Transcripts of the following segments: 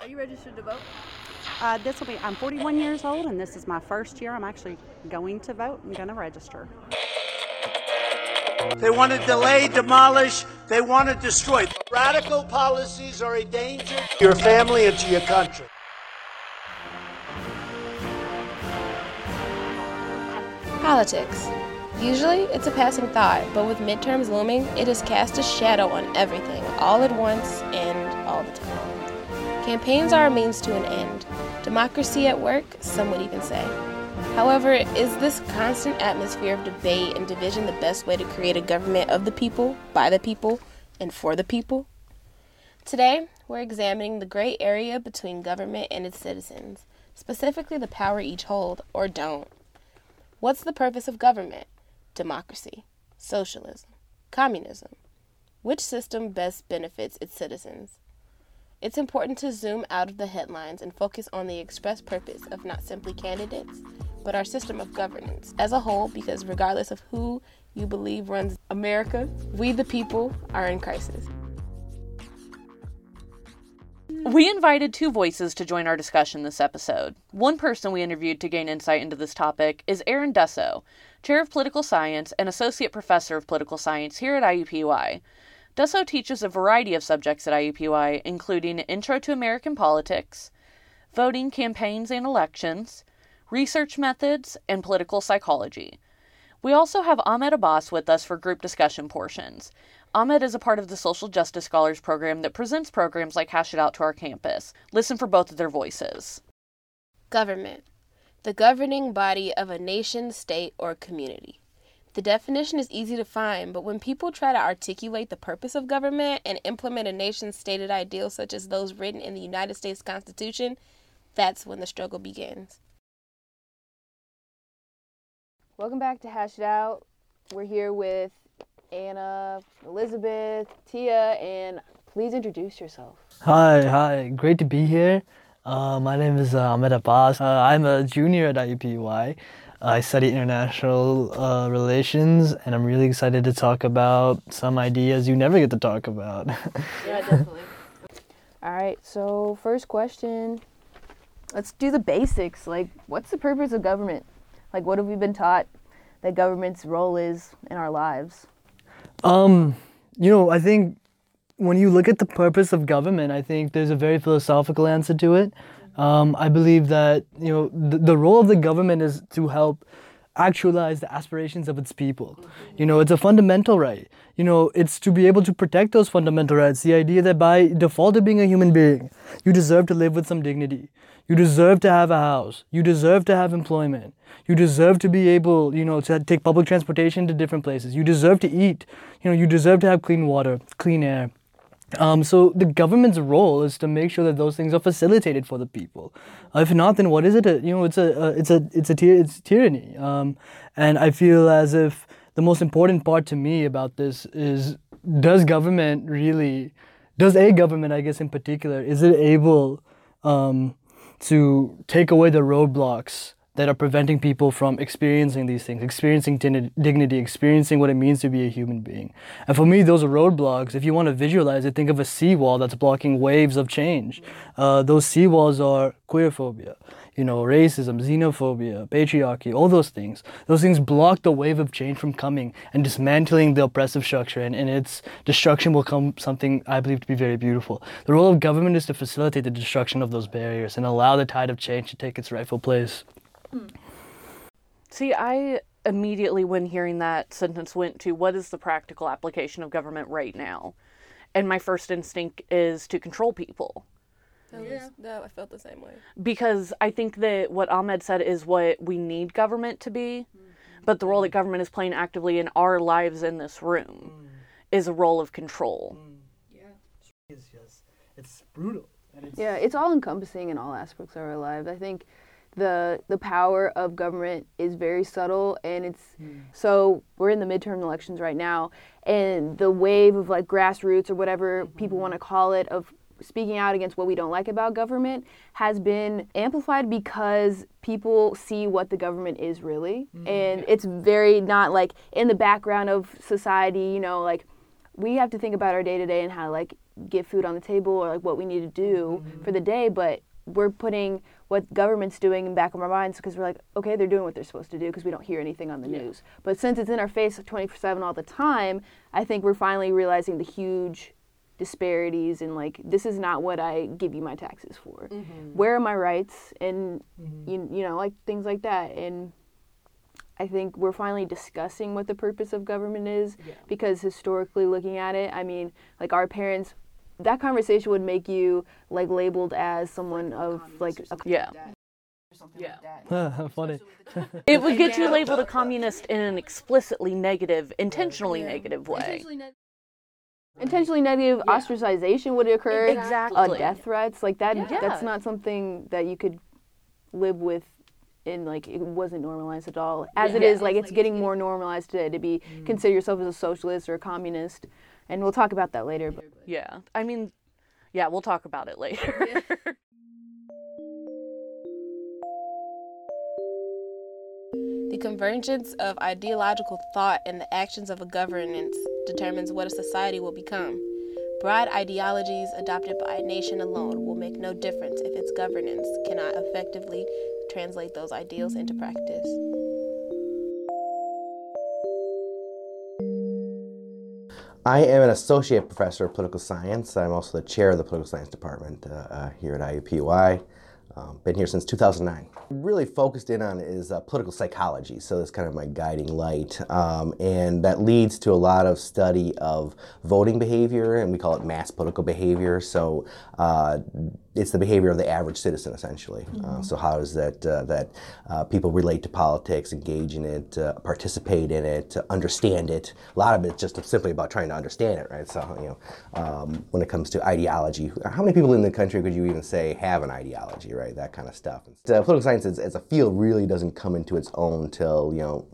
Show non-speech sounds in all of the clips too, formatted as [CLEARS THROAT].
Are you registered to vote? Uh, this will be, I'm 41 years old and this is my first year. I'm actually going to vote. I'm going to register. They want to delay, demolish, they want to destroy. Radical policies are a danger to your family and to your country. Politics. Usually, it's a passing thought, but with midterms looming, it has cast a shadow on everything, all at once and all the time. Campaigns are a means to an end. Democracy at work, some would even say. However, is this constant atmosphere of debate and division the best way to create a government of the people, by the people, and for the people? Today, we're examining the gray area between government and its citizens, specifically the power each hold or don't. What's the purpose of government? Democracy, socialism, communism. Which system best benefits its citizens? It's important to zoom out of the headlines and focus on the express purpose of not simply candidates, but our system of governance as a whole, because regardless of who you believe runs America, we the people are in crisis. We invited two voices to join our discussion this episode. One person we interviewed to gain insight into this topic is Aaron Dusso, Chair of Political Science and Associate Professor of Political Science here at IUPUI. Dusso teaches a variety of subjects at IUPUI, including Intro to American Politics, Voting, Campaigns, and Elections, Research Methods, and Political Psychology. We also have Ahmed Abbas with us for group discussion portions. Ahmed is a part of the Social Justice Scholars program that presents programs like Hash It Out to our campus. Listen for both of their voices. Government. The governing body of a nation, state, or community. The definition is easy to find, but when people try to articulate the purpose of government and implement a nation's stated ideals, such as those written in the United States Constitution, that's when the struggle begins. Welcome back to Hash It Out. We're here with Anna, Elizabeth, Tia, and please introduce yourself. Hi, hi. Great to be here. Uh, my name is uh, Ahmed Abbas. Uh, I'm a junior at IUPUI. I study international uh, relations, and I'm really excited to talk about some ideas you never get to talk about. [LAUGHS] Yeah, definitely. [LAUGHS] All right, so first question. Let's do the basics. Like, what's the purpose of government? Like, what have we been taught that government's role is in our lives? um, you know, I think when you look at the purpose of government, I think there's a very philosophical answer to it. Um, I believe that you know the, the role of the government is to help actualize the aspirations of its people. You know, it's a fundamental right. You know, it's to be able to protect those fundamental rights. The idea that by default of being a human being, you deserve to live with some dignity. You deserve to have a house. You deserve to have employment. You deserve to be able, you know, to take public transportation to different places. You deserve to eat. You know, you deserve to have clean water, clean air. Um, so the government's role is to make sure that those things are facilitated for the people. Uh, if not, then what is it? You know, it's a uh, it's a it's a it's tyranny. Um, and I feel as if the most important part to me about this is does government really does a government I guess in particular is it able um, to take away the roadblocks that are preventing people from experiencing these things, experiencing dignity, experiencing what it means to be a human being. And for me, those are roadblocks. If you want to visualize it, think of a seawall that's blocking waves of change. Uh, those seawalls are queerphobia, you know, racism, xenophobia, patriarchy, all those things. Those things block the wave of change from coming and dismantling the oppressive structure, and, and its destruction will come something I believe to be very beautiful. The role of government is to facilitate the destruction of those barriers and allow the tide of change to take its rightful place. Mm. See, I immediately, when hearing that sentence, went to what is the practical application of government right now? And my first instinct is to control people. Yeah. No, I felt the same way. Because I think that what Ahmed said is what we need government to be, mm-hmm. but the role that government is playing actively in our lives in this room mm. is a role of control. Mm. Yeah, It's just, it's brutal. And it's, Yeah, it's all encompassing in all aspects of our lives. I think the the power of government is very subtle and it's hmm. so we're in the midterm elections right now and the wave of like grassroots or whatever people mm-hmm. want to call it of speaking out against what we don't like about government has been amplified because people see what the government is really mm. and it's very not like in the background of society you know like we have to think about our day to day and how like get food on the table or like what we need to do mm-hmm. for the day, but we're putting what government's doing in the back of our minds because we're like, okay, they're doing what they're supposed to do because we don't hear anything on the yeah. news. But since it's in our face 24 7 all the time, I think we're finally realizing the huge disparities and like this is not what I give you my taxes for. Mm-hmm. Where are my rights and mm-hmm. you, you know like things like that and I think we're finally discussing what the purpose of government is yeah. because historically looking at it, I mean, like our parents that conversation would make you like labeled as someone of like a yeah. Yeah. Like [LAUGHS] Funny. [LAUGHS] it would get you labeled a communist in an explicitly negative, intentionally yeah. negative way. Intentionally, negative yeah. ostracization would occur. Exactly. Uh, death threats like that. Yeah. That's not something that you could live with and like it wasn't normalized at all. As yeah. it is, like it's, getting more normalized today to be mm. consider yourself as a socialist or a communist, and we'll talk about that later. But. Yeah, I mean, yeah, we'll talk about it later. [LAUGHS] the convergence of ideological thought and the actions of a governance determines what a society will become. Broad ideologies adopted by a nation alone will make no difference if its governance cannot effectively translate those ideals into practice. I am an associate professor of political science. I'm also the chair of the political science department uh, uh, here at IUPUI. Um, been here since 2009. Really focused in on is uh, political psychology, so that's kind of my guiding light. Um, and that leads to a lot of study of voting behavior, and we call it mass political behavior. So uh, it's the behavior of the average citizen, essentially. Uh, mm-hmm. Uh, so how does that uh, that uh, people relate to politics, engage in it, uh, participate in it, understand it? A lot of it's just simply about trying to understand it, right? So you know, um, when it comes to ideology, how many people in the country could you even say have an ideology, right? That kind of stuff. So political science as, as a field really doesn't come into its own till you know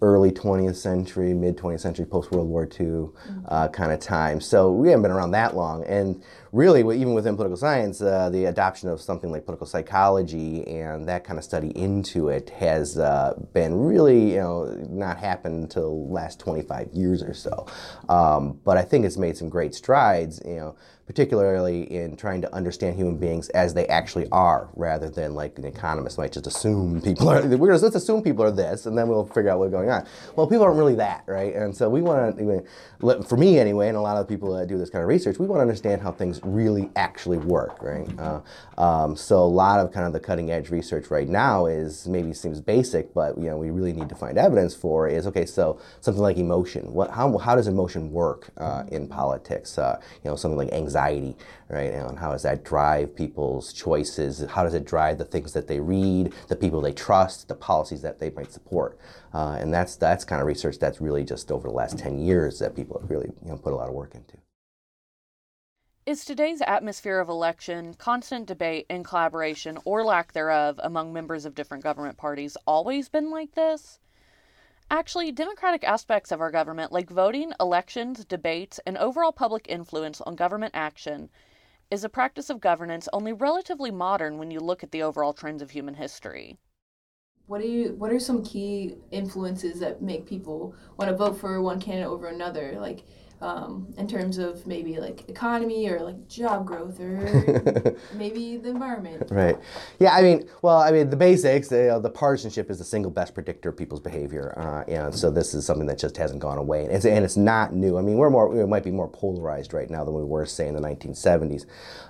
early 20th century, mid 20th century, post World War II mm-hmm. uh, kind of time. So we haven't been around that long. And really, even within political science, uh, the adoption of something like political psychology and that kind of study into it has uh, been really, you know, not happened until last 25 years or so. Um, but I think it's made some great strides, you know particularly in trying to understand human beings as they actually are, rather than like an economist might just assume people are. [LAUGHS] We're gonna let's assume people are this, and then we'll figure out what's going on. Well, people aren't really that, right? And so we want to, for me anyway, and a lot of people that do this kind of research, we want to understand how things really actually work, right? Uh, um, so a lot of kind of the cutting edge research right now is maybe seems basic, but you know we really need to find evidence for is okay. So something like emotion, what how how does emotion work uh, in politics? Uh, you know something like anxiety anxiety, right? And how does that drive people's choices? How does it drive the things that they read, the people they trust, the policies that they might support? Uh, and that's that's kind of research that's really just over the last 10 years that people have really you know, put a lot of work into. Is today's atmosphere of election, constant debate, and collaboration, or lack thereof, among members of different government parties always been like this? Actually, democratic aspects of our government, like voting, elections, debates, and overall public influence on government action, is a practice of governance only relatively modern when you look at the overall trends of human history. What are you what are some key influences that make people want to vote for one candidate over another? Like um, in terms of maybe like economy or like job growth or [LAUGHS] maybe the environment. Right. Yeah. I mean, well, I mean, the basics. The, uh, the partisanship is the single best predictor of people's behavior, uh, and so this is something that just hasn't gone away, and it's, and it's not new. I mean, we're more we might be more polarized right now than we were, say, in the 1970s.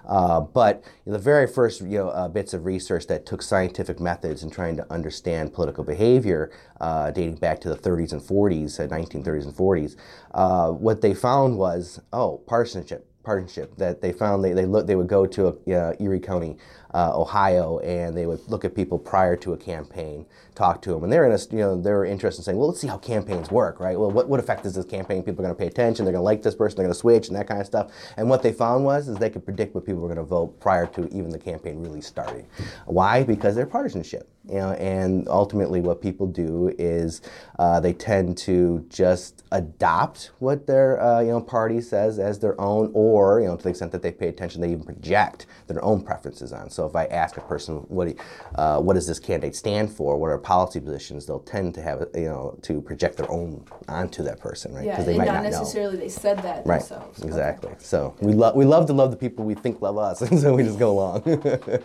Uh, but the very first you know uh, bits of research that took scientific methods in trying to understand political behavior, uh, dating back to the 30s and 40s, 1930s uh, and 40s, what they found was, oh, partisanship, partisanship. That they found they they look they would go to a, uh, Erie County, uh, Ohio, and they would look at people prior to a campaign, talk to them, and they're in a you know they were interested in saying, well, let's see how campaigns work, right? Well, what what effect is this campaign? People are going to pay attention. They're going to like this person. They're going to switch and that kind of stuff. And what they found was is they could predict what people were going to vote prior to even the campaign really starting. Why? Because they're partisanship. You know, and ultimately, what people do is uh, they tend to just adopt what their uh, you know party says as their own, or you know to the extent that they pay attention, they even project their own preferences on. So if I ask a person, what, you, uh, what does this candidate stand for? What are policy positions? They'll tend to have, you know, to project their own onto that person, right? Yeah, they and might not not know. necessarily they said that Right, themselves. Okay. exactly. So we love we love to love the people we think love us, [LAUGHS] and so we just go along. [LAUGHS] Okay,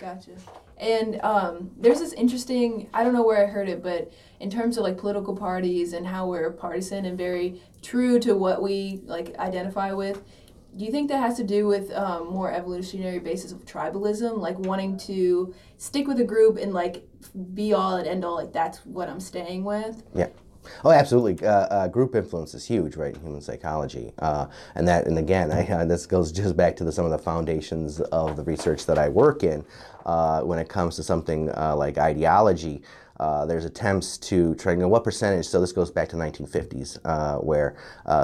gotcha. And um, there's this interesting, I don't know where I heard it, but in terms of like political parties and how we're partisan and very true to what we like identify with, do you think that has to do with um, more evolutionary basis of tribalism, like wanting to stick with a group and like be all and end all, like that's what I'm staying with? Yeah. Oh, absolutely. Uh, uh, group influence is huge, right, in human psychology, uh, and that, and again, [LAUGHS] I, uh, this goes just back to the, some of the foundations of the research that I work in. Uh, when it comes to something uh, like ideology, there's attempts to try to know what percentage. So this goes back to 1950s, uh, where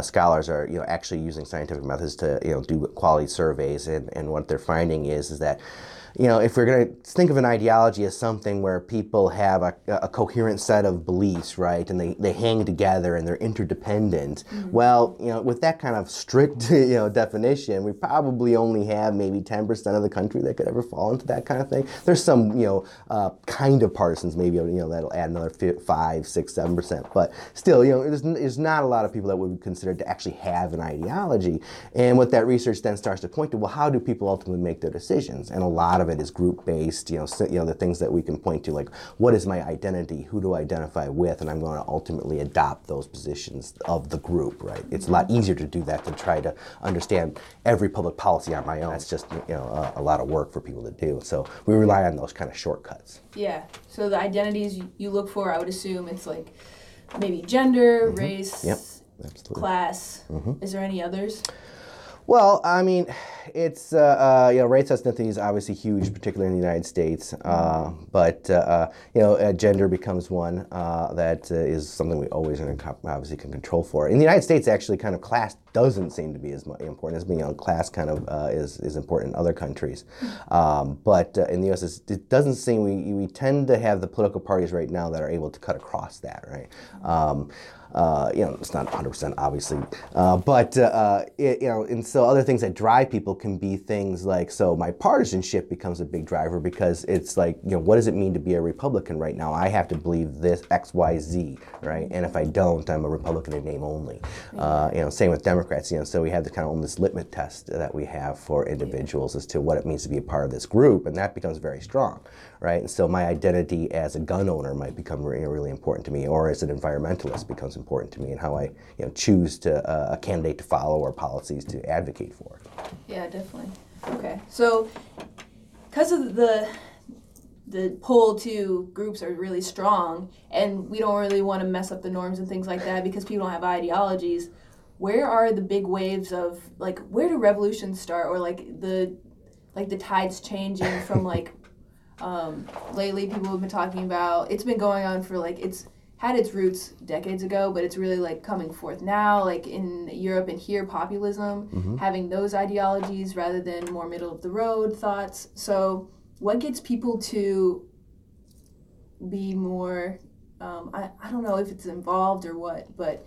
scholars are, you know, actually using scientific methods to, you know, do quality surveys, and, and what they're finding is is that you know, if we're going to think of an ideology as something where people have a, a coherent set of beliefs, right, and they, they hang together and they're interdependent, well, you know, with that kind of strict, [LAUGHS] you know, definition, we probably only have maybe 10% of the country that could ever fall into that kind of thing. There's some, you know, uh, kind of partisans, maybe, you know, that'll add another five, six, seven percent, but still, you know, there's, there's not a lot of people that would be considered to actually have an ideology. And what that research then starts to point to, well, how do people ultimately make their decisions? And a lot of it is group based, you know, si- you know, the things that we can point to, like what is my identity, who do I identify with, and I'm going to ultimately adopt those positions of the group, right? It's a lot easier to do that than try to understand every public policy on my own. It's just, you know, a, a lot of work for people to do. So we rely on those kind of shortcuts. Yeah. So the identities you- look for, I would assume it's like maybe gender, race, Mm-hmm. Yep, absolutely. class. Is there any others? Well, I mean, it's uh, uh, you know race ethnicity is obviously huge, particularly in the United States. Uh, but uh, uh, you know, uh, gender becomes one that is something we always obviously can control for. In the United States, actually, kind of class doesn't seem to be as important as being you know, class kind of is is important in other countries. Um, but in the U.S., it doesn't seem we we tend to have the political parties right now that are able to cut across that, right? Um, uh, you know, it's not 100% obviously, uh, but uh, it, you know, and so other things that drive people can be things like, so my partisanship becomes a big driver because it's like, you know, what does it mean to be a Republican right now? I have to believe this X, Y, Z, right? And if I don't, I'm a Republican in name only. Uh, you know, same with Democrats. You know, so we have the kind of almost litmus test that we have for individuals as to what it means to be a part of this group, and that becomes very strong, right? And so my identity as a gun owner might become really, really important to me, or as an environmentalist becomes important to me, and how I, you know, choose to uh, a candidate to follow or policies to advocate for. Yeah, definitely. Okay. So, because of the the pull to groups are really strong, and we don't really want to mess up the norms and things like that because people don't have ideologies. Where are the big waves of like where do revolutions start or like the like the tides changing from like [LAUGHS] um, lately people have been talking about it's been going on for like it's had its roots decades ago but it's really like coming forth now like in europe and here populism having those ideologies rather than more middle of the road thoughts. So what gets people to be more um, I, I don't know if it's involved or what but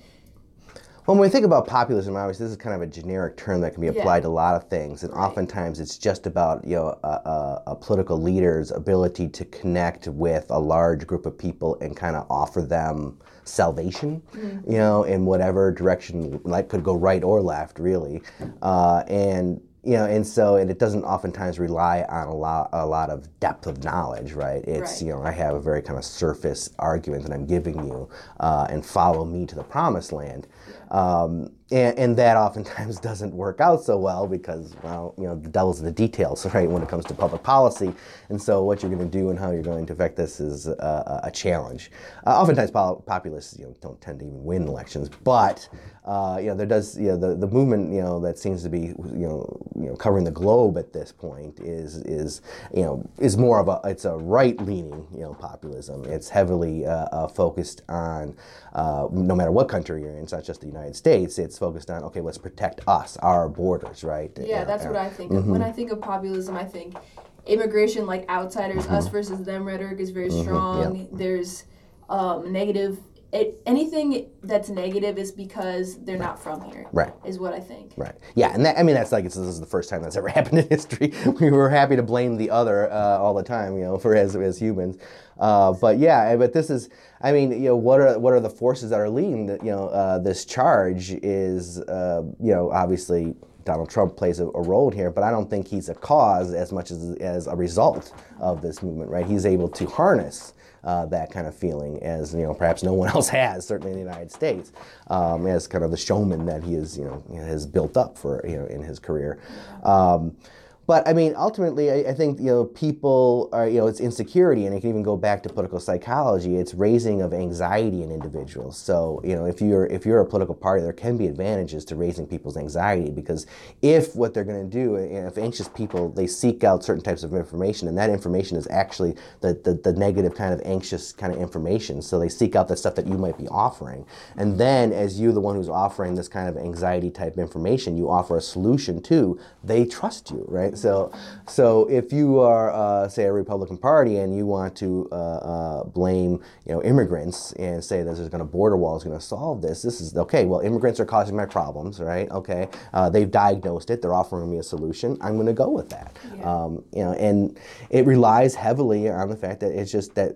When we think about populism, obviously this is kind of a generic term that can be Yeah. applied to a lot of things, and oftentimes it's just about you know a, a, a political leader's ability to connect with a large group of people and kind of offer them salvation, you know, in whatever direction, like could go right or left, really, uh, and you know, and so and it doesn't oftentimes rely on a lot a lot of depth of knowledge, right? It's Right. you know I have a very kind of surface argument that I'm giving you, uh, and follow me to the promised land. Um, and, and that oftentimes [LAUGHS] doesn't work out so well because, well, you know, the devil's in the details, [LAUGHS] right, when it comes to public policy. And so what you're going to do and how you're going to affect this is uh, a challenge. Uh, oftentimes pol- populists, you know, don't tend to even win elections, but, uh, you know, there does, you know, the, the movement, you know, that seems to be, you know, you know, covering the globe at this point is, is, you know, is more of a, it's a right-leaning, you know, populism. It's heavily uh, uh, focused on, uh, no matter what country you're in, it's not just the United States, it's focused on, okay, let's protect us, our borders, right? Yeah, that's what I think of. When I think of populism, I think immigration, like outsiders, us mm-hmm. versus them rhetoric is very mm-hmm. strong. There's um, negative it anything that's negative is because they're not from here. Right. Is what I think. Right. Yeah, and that, I mean that's like it's, this is the first time that's ever [LAUGHS] happened in history. [LAUGHS] we were happy to blame the other uh, all the time, you know, for as as humans. Uh, but yeah, but this is, I mean, you know, what are what are the forces that are leading? The, you know, uh, this charge is, uh, you know, obviously Donald Trump plays a, a, role here, but I don't think he's a cause as much as as a result of this movement. Right? He's able to harness uh, that kind of feeling, as you know, perhaps no one [LAUGHS] else has, certainly in the United States, um, as kind of the showman that he is, you know, has built up for you know in his career. Um, but I mean, ultimately, I, I, think you know people are you know it's insecurity, and it can even go back to political psychology. It's raising of anxiety in individuals. So you know, if you're if you're a political party, there can be advantages to raising people's anxiety because if what they're going to do, if anxious people they seek out certain types of information, and that information is actually the, the the negative kind of anxious kind of information. So they seek out the stuff that you might be offering, and then as you the one who's offering this kind of anxiety type information, you offer a solution to. They trust you, right? So, so if you are, uh, say, a Republican Party and you want to uh, uh, blame, you know, immigrants and say that there's going to border wall is going to solve this, this is okay. Well, immigrants are causing my problems, right? Okay, uh, they've diagnosed it. They're offering me a solution. I'm going to go with that. Yeah. Um, you know, and it relies heavily on the fact that it's just that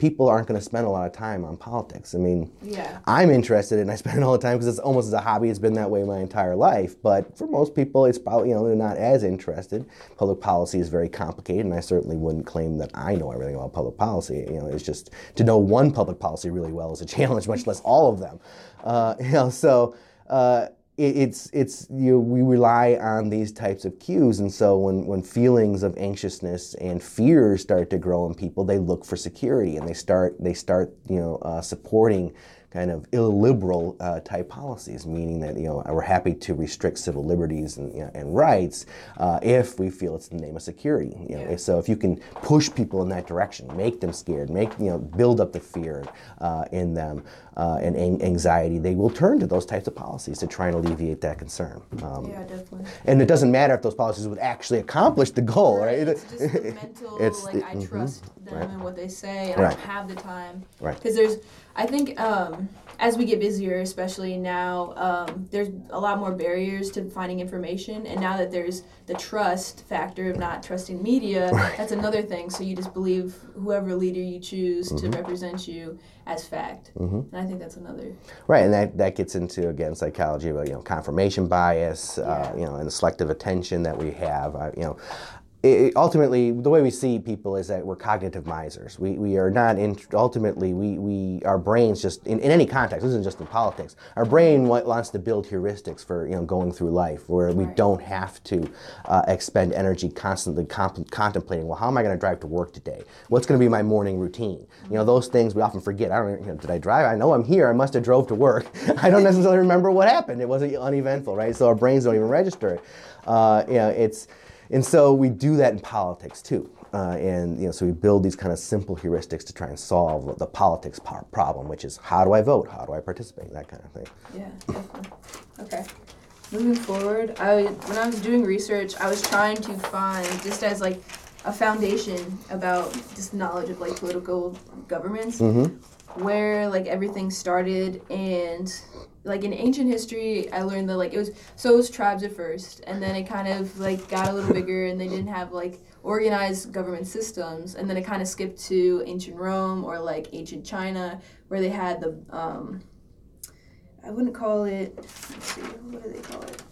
people aren't going to spend a lot of time on politics. I mean, yeah. I'm interested and I spend it all the time because it's almost as a hobby. It's been that way my entire life. But for most people, it's probably, you know, they're not as interested. Public policy is very complicated, and I certainly wouldn't claim that I know everything about public policy. You know, it's just to know one public policy really well is a [LAUGHS] challenge, much less all of them. Uh, you know, so. Uh, it's it's you know, we rely on these types of cues. And so when when feelings of anxiousness and fear start to grow in people they look for security and they start they start you know uh, supporting kind of illiberal uh, type policies, meaning that you know we're happy to restrict civil liberties and, you know, and rights uh, if we feel it's in the name of security. You know, yeah. so if you can push people in that direction, make them scared, make you know build up the fear uh, in them uh, and anxiety, they will turn to those types of policies to try and alleviate that concern. Um, yeah, definitely. And it doesn't matter if those policies would actually accomplish the goal, right? right? It's just the [LAUGHS] mental, it's like I mm-hmm. trust mm-hmm, them right. and what they say, and right. I don't have the time. Right. Because there's I think um, as we get busier, especially now, um, there's a lot more barriers to finding information. And now that there's the trust factor of not trusting media, [LAUGHS] right. that's another thing. So you just believe whoever leader you choose mm-hmm. to represent you as fact. Mm-hmm. And I think that's another. Right, and that, that gets into, again, psychology about, you know, confirmation bias, uh, yeah. uh, you know, and the selective attention that we have. Uh, you know, it, ultimately, the way we see people is that we're cognitive misers. We, we are not, in, ultimately, we, we, our brains just, in, in any context, this isn't just in politics, our brain wants to build heuristics for, you know, going through life where we don't have to uh, expend energy constantly comp- contemplating, well, how am I going to drive to work today? What's going to be my morning routine? You know, those things we often forget. I don't, you know, did I drive? I know I'm here. I must have drove to work. [LAUGHS] I don't necessarily remember what happened. It wasn't uneventful, right? So our brains don't even register it. Uh, you know, it's, and so we do that in politics too. Uh, and you know, so we build these kind of simple heuristics to try and solve the politics problem, which is how do I vote, how do I participate, that kind of thing. Yeah, definitely. Okay. Moving forward, I when I was doing research, I was trying to find just as like a foundation about just knowledge of like political governments, mm-hmm. where like everything started and like in ancient history i learned that like it was so it was tribes at first and then it kind of like got a little bigger and they didn't have like organized government systems and then it kind of skipped to ancient rome or like ancient china where they had the um i wouldn't call it let's see what do they call it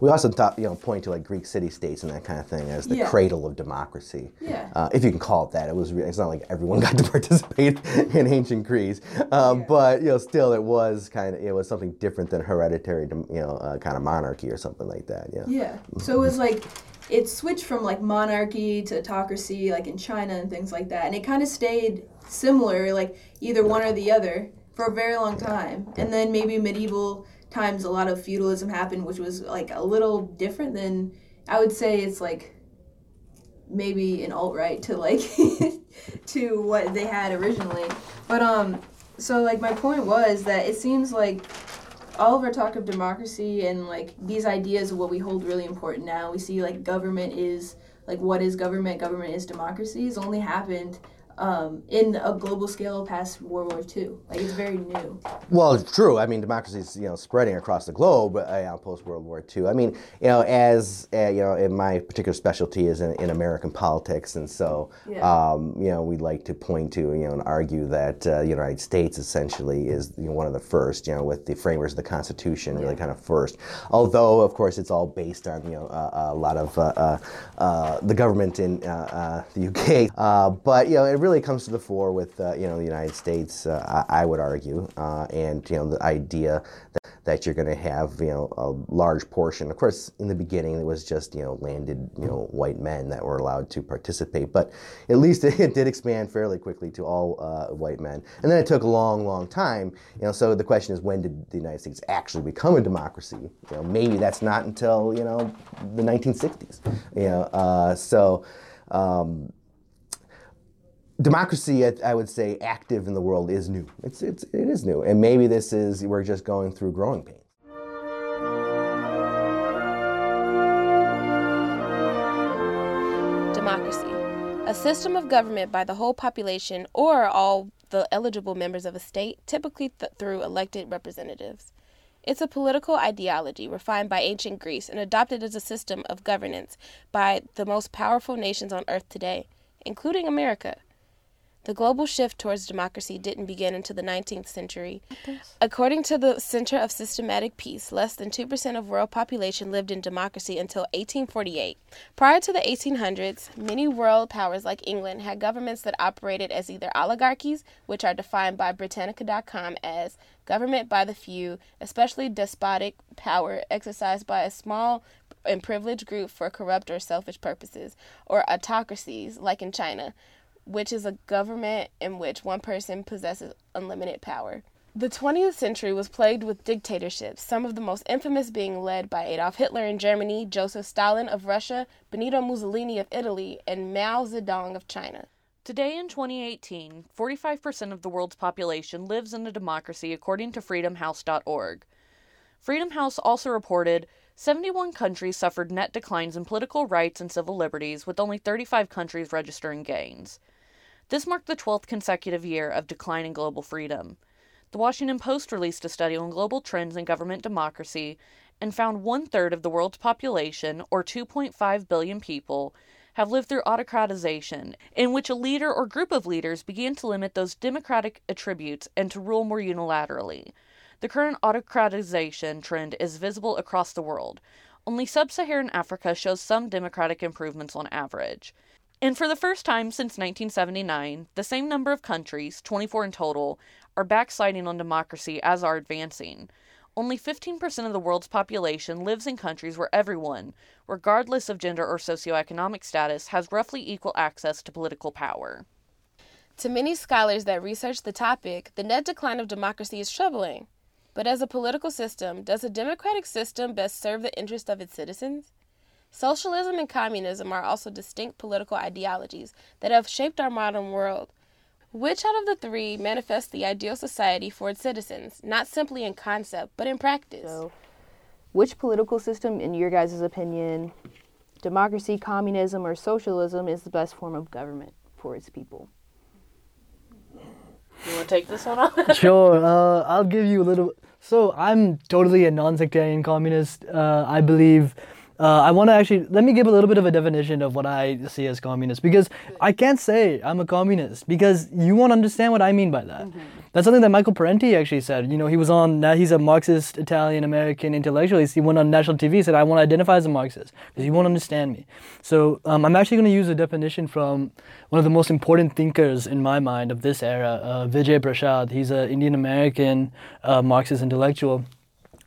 we also thought, you know, point to like Greek city-states and that kind of thing as the yeah. cradle of democracy. Yeah. Uh, if you can call it that. It was. It's not like everyone got to [LAUGHS] participate in ancient Greece, um, yeah. but you know, still, it was kind of it was something different than hereditary, you know, uh, kind of monarchy or something like that. Yeah. Yeah. So it was like it switched from like monarchy to autocracy, like in China and things like that, and it kind of stayed similar, like either one or the other, for a very long time, and then maybe medieval times a lot of feudalism happened, which was like a little different than I would say it's like maybe an alt right to like [LAUGHS] to what they had originally. But um so like my point was that it seems like all of our talk of democracy and like these ideas of what we hold really important now, we see like government is like what is government, government is democracy has only happened um, in a global scale past World War II. Like it's very new. Well, it's true. I mean, democracy is you know spreading across the globe uh, post World War II. I mean, you know, as uh, you know, in my particular specialty is in, in American politics, and so Yeah. um, you know, we like to point to you know and argue that uh, the United States essentially is you know, one of the first, you know, with the framers of the Constitution, really kind of first. Although, of course, it's all based on you know uh, a lot of uh, uh, uh, the government in uh, uh, the UK. Uh, but you know, it really comes to the fore with uh, you know the United States. Uh, I, I would argue, uh, and you know the idea that, that you're going to have you know a large portion. Of course, in the beginning, it was just you know landed you know white men that were allowed to participate, but at least [LAUGHS] it, did expand fairly quickly to all uh, white men. And then it took a long, long time. You know, so the question is, when did the United States actually become a democracy? You know, maybe that's not until you know the 1960s. You know, uh, so. Um, democracy, I, would say, active in the world is new. It's, it's, it is new. And maybe this is, we're just going through growing pains. Democracy. A system of government by the whole population or all the eligible members of a state, typically th- through elected representatives. It's a political ideology refined by ancient Greece and adopted as a system of governance by the most powerful nations on earth today, including America. The global shift towards democracy didn't begin until the 19th century. According to the Center of Systematic Peace, less than 2% of world population lived in democracy until 1848. Prior to the 1800s, many world powers like England had governments that operated as either oligarchies, which are defined by Britannica.com as government by the few, especially despotic power exercised by a small and privileged group for corrupt or selfish purposes, or autocracies, like in China, which is a government in which one person possesses unlimited power. The 20th century was plagued with dictatorships, some of the most infamous being led by Adolf Hitler in Germany, Joseph Stalin of Russia, Benito Mussolini of Italy, and Mao Zedong of China. Today in 2018, 45% of the world's population lives in a democracy according to freedomhouse.org. Freedom House also reported 71 countries suffered net declines in political rights and civil liberties, with only 35 countries registering gains. This marked the 12th consecutive year of decline in global freedom. The Washington Post released a study on global trends in government democracy and found one third of the world's population, or 2.5 billion people, have lived through autocratization, in which a leader or group of leaders began to limit those democratic attributes and to rule more unilaterally. The current autocratization trend is visible across the world. Only sub Saharan Africa shows some democratic improvements on average. And for the first time since 1979, the same number of countries, 24 in total, are backsliding on democracy as are advancing. Only 15% of the world's population lives in countries where everyone, regardless of gender or socioeconomic status, has roughly equal access to political power. To many scholars that research the topic, the net decline of democracy is troubling. But as a political system, does a democratic system best serve the interests of its citizens? Socialism and communism are also distinct political ideologies that have shaped our modern world. Which out of the three manifests the ideal society for its citizens, not simply in concept, but in practice? So, which political system, in your guys' opinion, democracy, communism, or socialism, is the best form of government for its people? You want to take this one on? [LAUGHS] sure. Uh, I'll give you a little. So I'm totally a non-sectarian communist. Uh, I believe. Uh, I want to actually let me give a little bit of a definition of what I see as communist because I can't say I'm a communist because you won't understand what I mean by that. That's something that Michael Parenti actually said. You know, he was on. Now he's a Marxist Italian American intellectual. He went on national TV and said, "I want to identify as a Marxist because you won't understand me." So um, I'm actually going to use a definition from one of the most important thinkers in my mind of this era, uh, Vijay Prashad. He's an Indian American uh, Marxist intellectual,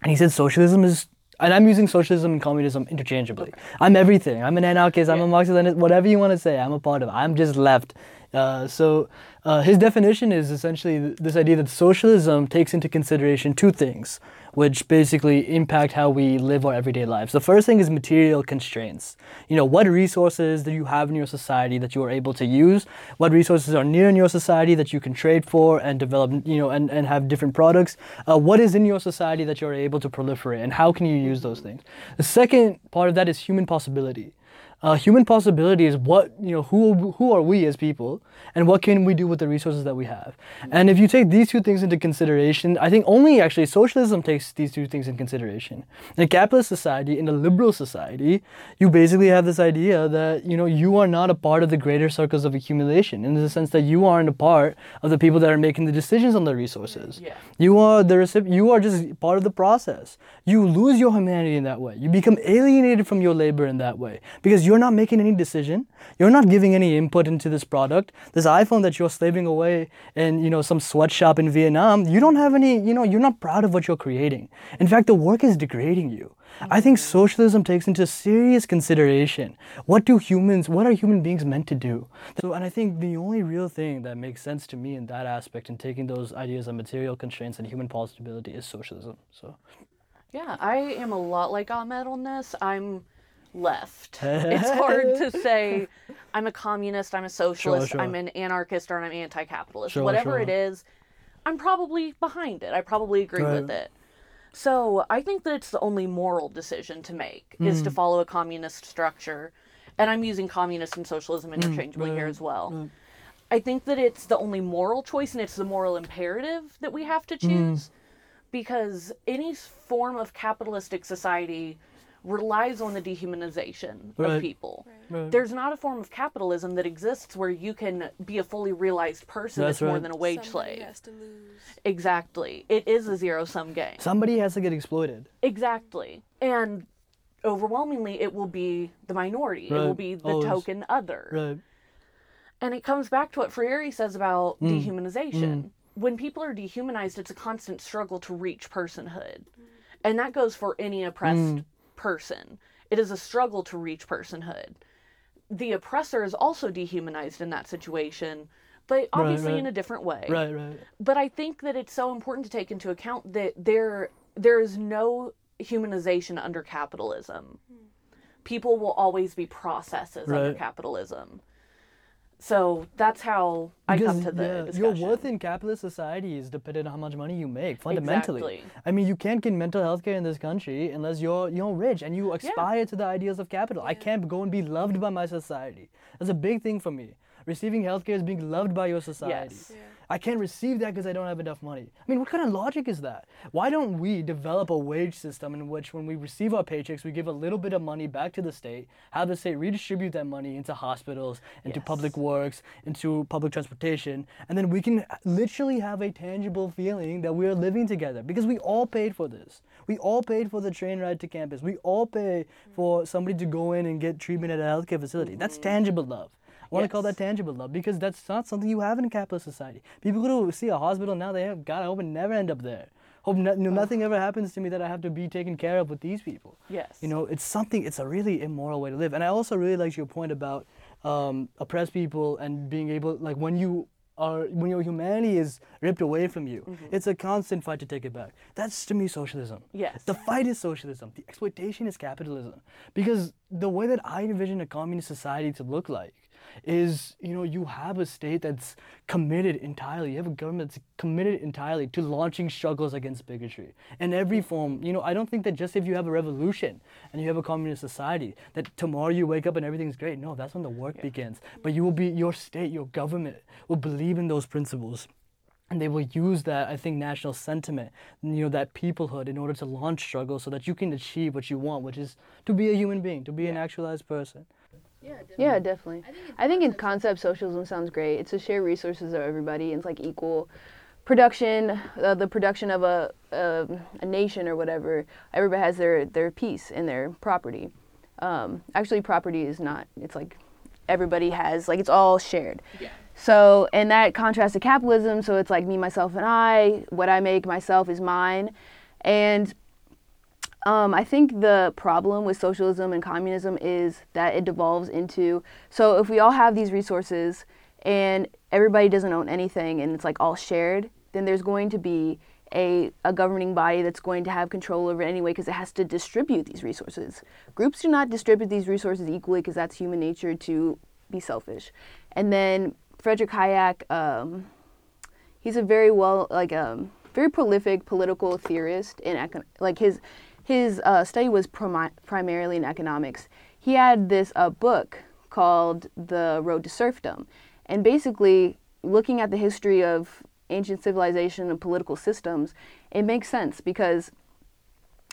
and he said socialism is. And I'm using socialism and communism interchangeably. I'm everything. I'm an anarchist. I'm a Marxist. Whatever you want to say, I'm a part of. it. I'm just left. Uh, so uh, his definition is essentially this idea that socialism takes into consideration two things, which basically impact how we live our everyday lives. The first thing is material constraints. You know, what resources do you have in your society that you are able to use? What resources are near in your society that you can trade for and develop, you know, and, and have different products? Uh, what is in your society that you're able to proliferate and how can you use those things? The second part of that is human possibility. Uh, human possibility is what you know. Who who are we as people, and what can we do with the resources that we have? And if you take these two things into consideration, I think only actually socialism takes these two things in consideration. In a capitalist society, in a liberal society, you basically have this idea that you know you are not a part of the greater circles of accumulation, in the sense that you aren't a part of the people that are making the decisions on the resources. Yeah. You are the recipient. You are just part of the process. You lose your humanity in that way. You become alienated from your labor in that way because you're not making any decision. You're not giving any input into this product. This iPhone that you're slaving away in, you know, some sweatshop in Vietnam. You don't have any. You know, you're not proud of what you're creating. In fact, the work is degrading you. I think mm-hmm. socialism takes into serious consideration what do humans, what are human beings meant to do? So, and I think the only real thing that makes sense to me in that aspect in taking those ideas of material constraints and human possibility is socialism. So, Yeah, I am a lot like Ahmed on this. I'm left. it's [LAUGHS] hard to say I'm a communist, I'm a socialist, sure. I'm an anarchist, or I'm anti-capitalist. Sure, Whatever sure. it is, I'm probably behind it. I probably agree with it. So I think that it's the only moral decision to make is Mm. to follow a communist structure. And I'm using communist and socialism interchangeably here Mm, right, as well. I think that it's the only moral choice and it's the moral imperative that we have to Mm. choose because any form of capitalistic society relies on the dehumanization Right. of people. Right. There's not a form of capitalism that exists where you can be a fully realized person That's that's, more than a wage Somebody slave. has to lose. Exactly. It is a zero sum game. somebody has to get exploited. Exactly. And overwhelmingly, it will be the minority. It will be the Always. token other. Right. And it comes back to what Freire says about Mm. dehumanization. When people are dehumanized, it's a constant struggle to reach personhood. And that goes for any oppressed Mm. Person. It is a struggle to reach personhood. The oppressor is also dehumanized in that situation, but obviously right. in a different way Right. Right. but I think that it's so important to take into account that there there is no humanization under capitalism. Hmm. People will always be processes under capitalism. So that's how I come to the yeah, discussion. your worth in capitalist society is dependent on how much money you make fundamentally. Exactly. i mean you can't get mental health care in this country unless you're you're rich and you aspire to the ideas of capital. I can't go and be loved by my society. That's a big thing for me. Receiving healthcare is being loved by your society. Yes. I can't receive that because I don't have enough money. I mean, what kind of logic is that? Why don't we develop a wage system in which, when we receive our paychecks, we give a little bit of money back to the state, have the state redistribute that money into hospitals, into Yes. public works, into public transportation, and then we can literally have a tangible feeling that we are living together because we all paid for this. We all paid for the train ride to campus. We all pay for somebody to go in and get treatment at a healthcare facility. That's mm. tangible love. I want to call that tangible love because that's not something you have in a capitalist society. People go to see a hospital now, they have, God, I hope it never end up there. Hope no, no- nothing ever happens to me that I have to be taken care of with these people. Yes. You know, it's something, it's a really immoral way to live. And I also really liked your point about um, oppressed people and being able, like, when you are, when your humanity is ripped away from you, it's a constant fight to take it back. That's to me socialism. Yes. The fight is socialism. The exploitation is capitalism. Because the way that I envision a communist society to look like is, you know, you have a state that's committed entirely. You have a government that's committed entirely to launching struggles against bigotry in every form. You know, I don't think that just if you have a revolution and you have a communist society, that tomorrow you wake up and everything's great. No, that's when the work begins. But you will be, your state, your government will believe in those principles and they will use that i think national sentiment you know that peoplehood in order to launch struggles so that you can achieve what you want which is to be a human being to be an actualized person Yeah, definitely. I think in concept, socialism sounds great. It's to share resources of everybody. and It's like equal production, uh, the production of a, a a nation or whatever. Everybody has their their piece in their property. Um, actually, property is not. It's like everybody has like it's all shared. Yeah. So, and that contrasts to capitalism. So it's like me, myself, and I. What I make myself is mine, and um, I think the problem with socialism and communism is that it devolves into so if we all have these resources and everybody doesn't own anything and it's like all shared, then there's going to be a, a governing body that's going to have control over it anyway because it has to distribute these resources. Groups do not distribute these resources equally because that's human nature to be selfish. And then Frederick Hayek, um, he's a very well like um very prolific political theorist and econ- like his his uh, study was primi- primarily in economics. He had this uh, book called The Road to Serfdom. And basically, looking at the history of ancient civilization and political systems, it makes sense because,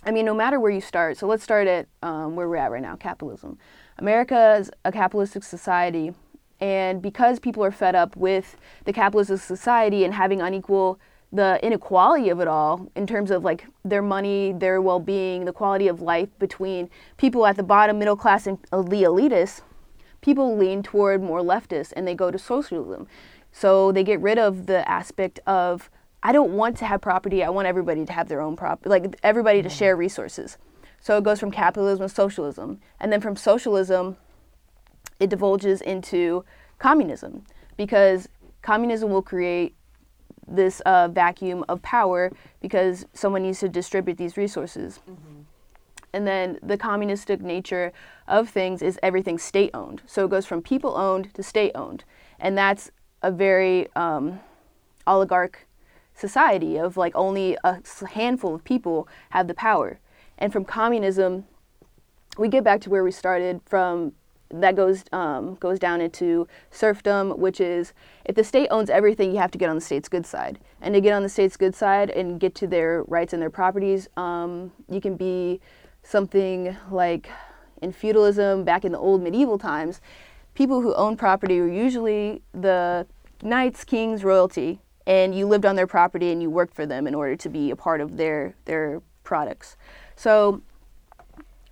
I mean, no matter where you start, so let's start at um, where we're at right now capitalism. America is a capitalistic society, and because people are fed up with the capitalistic society and having unequal the inequality of it all in terms of like their money, their well-being, the quality of life between people at the bottom, middle class, and the elitists, people lean toward more leftist and they go to socialism. So they get rid of the aspect of I don't want to have property. I want everybody to have their own property, like everybody to mm-hmm. share resources. So it goes from capitalism to socialism, and then from socialism, it divulges into communism because communism will create this uh, vacuum of power because someone needs to distribute these resources. Mm-hmm. And then the communistic nature of things is everything state owned. So it goes from people owned to state owned. And that's a very um, oligarch society of like only a handful of people have the power. And from communism, we get back to where we started from that goes um, goes down into serfdom, which is if the state owns everything, you have to get on the state's good side. And to get on the state's good side and get to their rights and their properties, um, you can be something like in feudalism back in the old medieval times. People who owned property were usually the knights, kings, royalty, and you lived on their property and you worked for them in order to be a part of their their products. So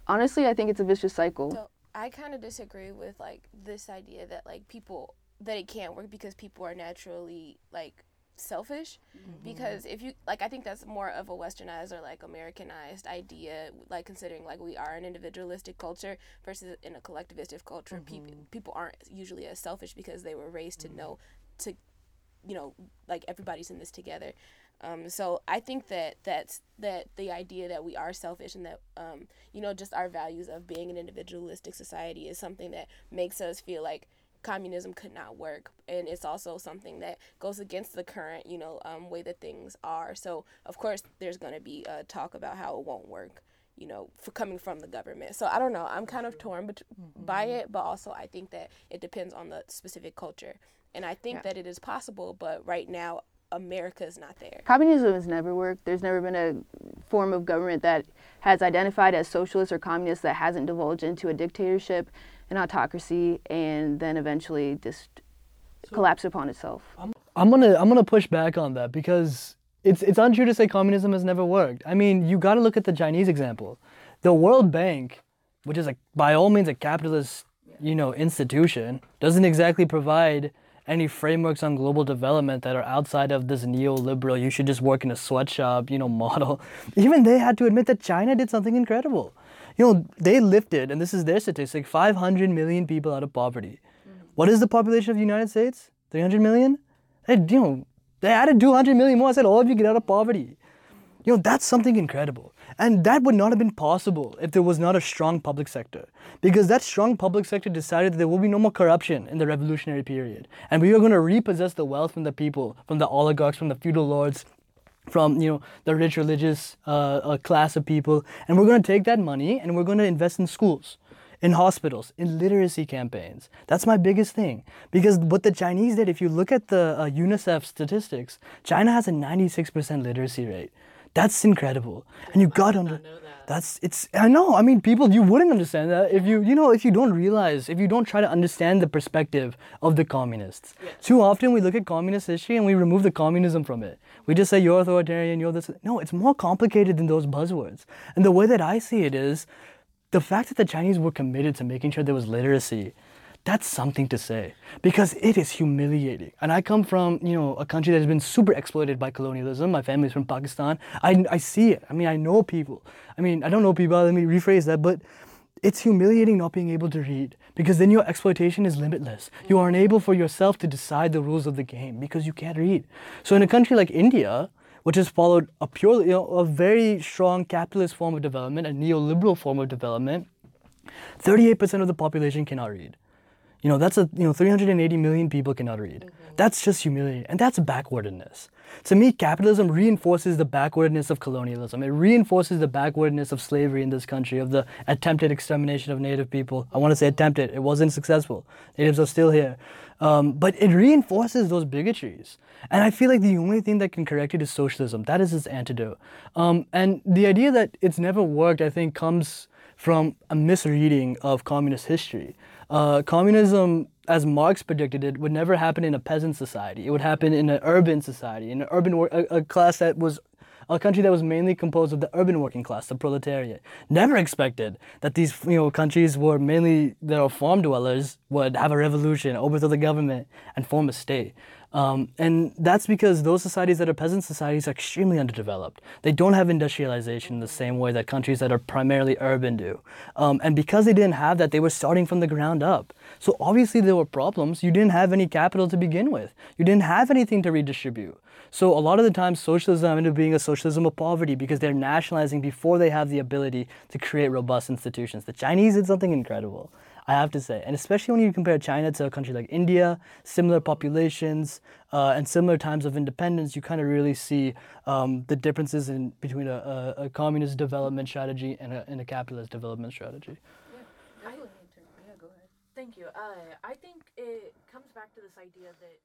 honestly, I think it's a vicious cycle. So I kind of disagree with like this idea that like people that it can't work because people are naturally like selfish mm-hmm. because if you like i think that's more of a westernized or like americanized idea like considering like we are an individualistic culture versus in a collectivistic culture mm-hmm. people people aren't usually as selfish because they were raised to mm-hmm. know to you know like everybody's in this together um, so I think that that's that the idea that we are selfish and that um, you know just our values of being an individualistic society is something that makes us feel like communism could not work. And it's also something that goes against the current you know um, way that things are. So of course there's going to be a talk about how it won't work you know for coming from the government. So i don't know. I'm kind of torn bet- mm-hmm. by it but also i think that it depends on the specific culture. And i think yeah. that it is possible but right now America is not there. Communism has never worked. There's never been a form of government that has identified as socialist or communist that hasn't divulged into a dictatorship, an autocracy, and then eventually just so, collapse upon itself. I'm, I'm gonna I'm gonna push back on that because it's it's untrue to say communism has never worked. I mean, you got to look at the Chinese example. The World Bank, which is like by all means a capitalist, you know, institution, doesn't exactly provide any frameworks on global development that are outside of this neoliberal, you should just work in a sweatshop, you know, [LAUGHS] model. Even they had to admit that China did something incredible. You know, they lifted, and this is their statistic, 500 million people out of poverty. Mm-hmm. What is the population of the United States? 300 million? They, you know, they added 200 million more. I said, all of you get out of poverty. You know, that's something incredible. And that would not have been possible if there was not a strong public sector. Because that strong public sector decided that there will be no more corruption in the revolutionary period. And we are going to repossess the wealth from the people, from the oligarchs, from the feudal lords, from you know the rich religious uh, uh, class of people and we're going to take that money and we're going to invest in schools in hospitals in literacy campaigns that's my biggest thing because what the chinese did if you look at the uh, unicef statistics china has a 96% literacy rate that's incredible. And you got under that. that's it's I know. I mean people you wouldn't understand that if you you know if you don't realize if you don't try to understand the perspective of the communists. Yeah. Too often we look at communist history and we remove the communism from it. We just say you're authoritarian, you're this no, it's more complicated than those buzzwords. And the way that I see it is the fact that the Chinese were committed to making sure there was literacy that's something to say because it is humiliating. And I come from, you know, a country that has been super exploited by colonialism. My family's from Pakistan. I, I see it. I mean, I know people. I mean, I don't know people, let me rephrase that, but it's humiliating not being able to read because then your exploitation is limitless. You are unable for yourself to decide the rules of the game because you can't read. So in a country like India, which has followed a purely, you know, a very strong capitalist form of development, a neoliberal form of development, 38% of the population cannot read. You know, that's a you know 380 million people cannot read. That's just humiliating, and that's backwardness. To me, capitalism reinforces the backwardness of colonialism. It reinforces the backwardness of slavery in this country, of the attempted extermination of Native people. I want to say attempted. It wasn't successful. Natives are still here, um, but it reinforces those bigotries. And I feel like the only thing that can correct it is socialism. That is its antidote. Um, and the idea that it's never worked, I think, comes from a misreading of communist history. Uh, communism, as Marx predicted it, would never happen in a peasant society. It would happen in an urban society, in an urban a, a class that was a country that was mainly composed of the urban working class, the proletariat. Never expected that these you know countries were mainly their farm dwellers would have a revolution, overthrow the government, and form a state. Um, and that's because those societies that are peasant societies are extremely underdeveloped. They don't have industrialization in the same way that countries that are primarily urban do. Um, and because they didn't have that, they were starting from the ground up. So obviously there were problems. You didn't have any capital to begin with. You didn't have anything to redistribute. So a lot of the times socialism ended up being a socialism of poverty because they're nationalizing before they have the ability to create robust institutions. The Chinese did something incredible. I have to say. And especially when you compare China to a country like India, similar populations, uh, and similar times of independence, you kind of really see um, the differences in between a, a, a communist development strategy and a, and a capitalist development strategy. Thank you. Uh, I think it comes back to this idea that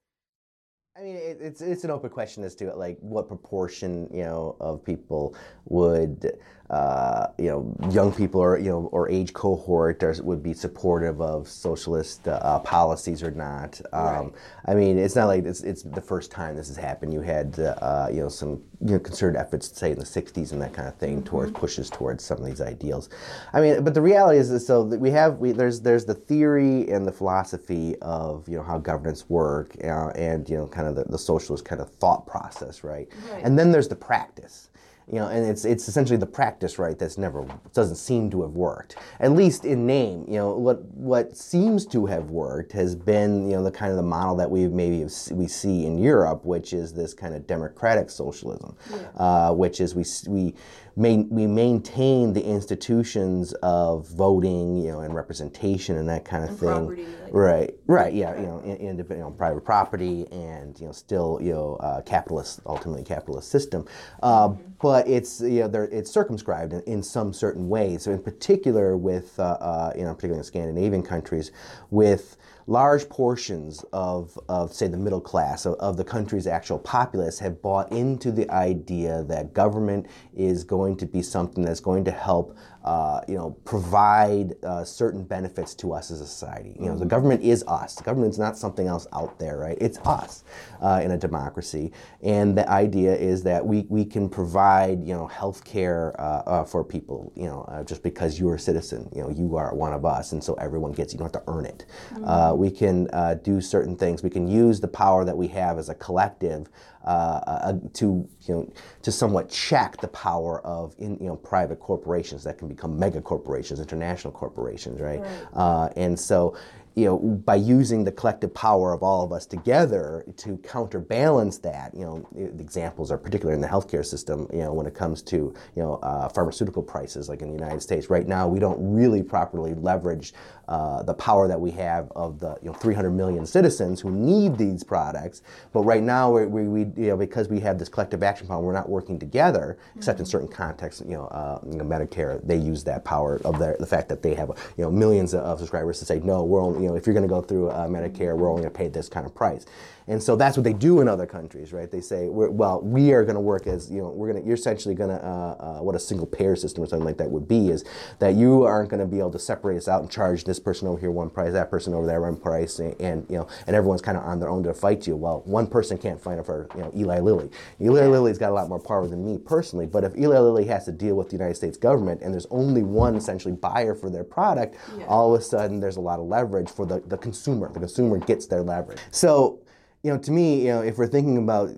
I mean, it, it's it's an open question as to like what proportion you know of people would uh, you know young people or you know or age cohort are, would be supportive of socialist uh, policies or not. Um, right. I mean, it's not like it's it's the first time this has happened. You had uh, you know some you know concerted efforts, say in the '60s and that kind of thing, mm-hmm. towards pushes towards some of these ideals. I mean, but the reality is, is so we have we there's there's the theory and the philosophy of you know how governance work uh, and you know kind of the, the socialist kind of thought process, right? right? And then there's the practice you know, and it's it's essentially the practice right that's never doesn't seem to have worked. At least in name, you know, what what seems to have worked has been you know the kind of the model that we maybe we see in Europe, which is this kind of democratic socialism, yeah. uh, which is we we main, we maintain the institutions of voting, you know, and representation and that kind of and thing. Property, like right, right, yeah, you know, in, in, you know, private property and you know, still you know, uh, capitalist, ultimately capitalist system. Uh, mm-hmm. But it's you know, it's circumscribed in, in, some certain ways. So in particular, with uh, uh you know, particularly in Scandinavian countries, with large portions of, of say, the middle class, of, of, the country's actual populace, have bought into the idea that government is going to be something that's going to help uh, you know, provide uh, certain benefits to us as a society. You know, the government is us. The government's not something else out there, right? It's us uh, in a democracy. And the idea is that we, we can provide, you know, health care uh, uh, for people, you know, uh, just because you're a citizen. You know, you are one of us, and so everyone gets, you don't have to earn it. Mm-hmm. we can do certain things. We can use the power that we have as a collective uh, uh, to you know to somewhat check the power of in, you know private corporations that can become mega corporations, international corporations, right? right. Uh, and so you know, by using the collective power of all of us together to counterbalance that, you know, the examples are particularly in the healthcare system, you know, when it comes to, you know, uh, pharmaceutical prices, like in the United States. Right now, we don't really properly leverage uh, the power that we have of the, you know, 300 million citizens who need these products. But right now, we, we, we you know, because we have this collective action power, we're not working together, except mm-hmm. in certain contexts, you know, uh, you know, Medicare, they use that power of their, the fact that they have, you know, millions of subscribers to say, no, we're only, you know, if you're going to go through uh, Medicare, we're only going to pay this kind of price. And so that's what they do in other countries, right? They say, well, we are going to work as, you know, we're going to, you're essentially going to, uh, uh, what a single payer system or something like that would be is that you aren't going to be able to separate us out and charge this person over here one price, that person over there one price, and, and you know, and everyone's kind of on their own to fight you. Well, one person can't fight it for, you know, Eli Lilly. Eli Lilly's got a lot more power than me personally, but if Eli Lilly has to deal with the United States government and there's only one essentially buyer for their product, yeah. all of a sudden there's a lot of leverage for the, the consumer. The consumer gets their leverage. So you know, to me, you know, if we're thinking about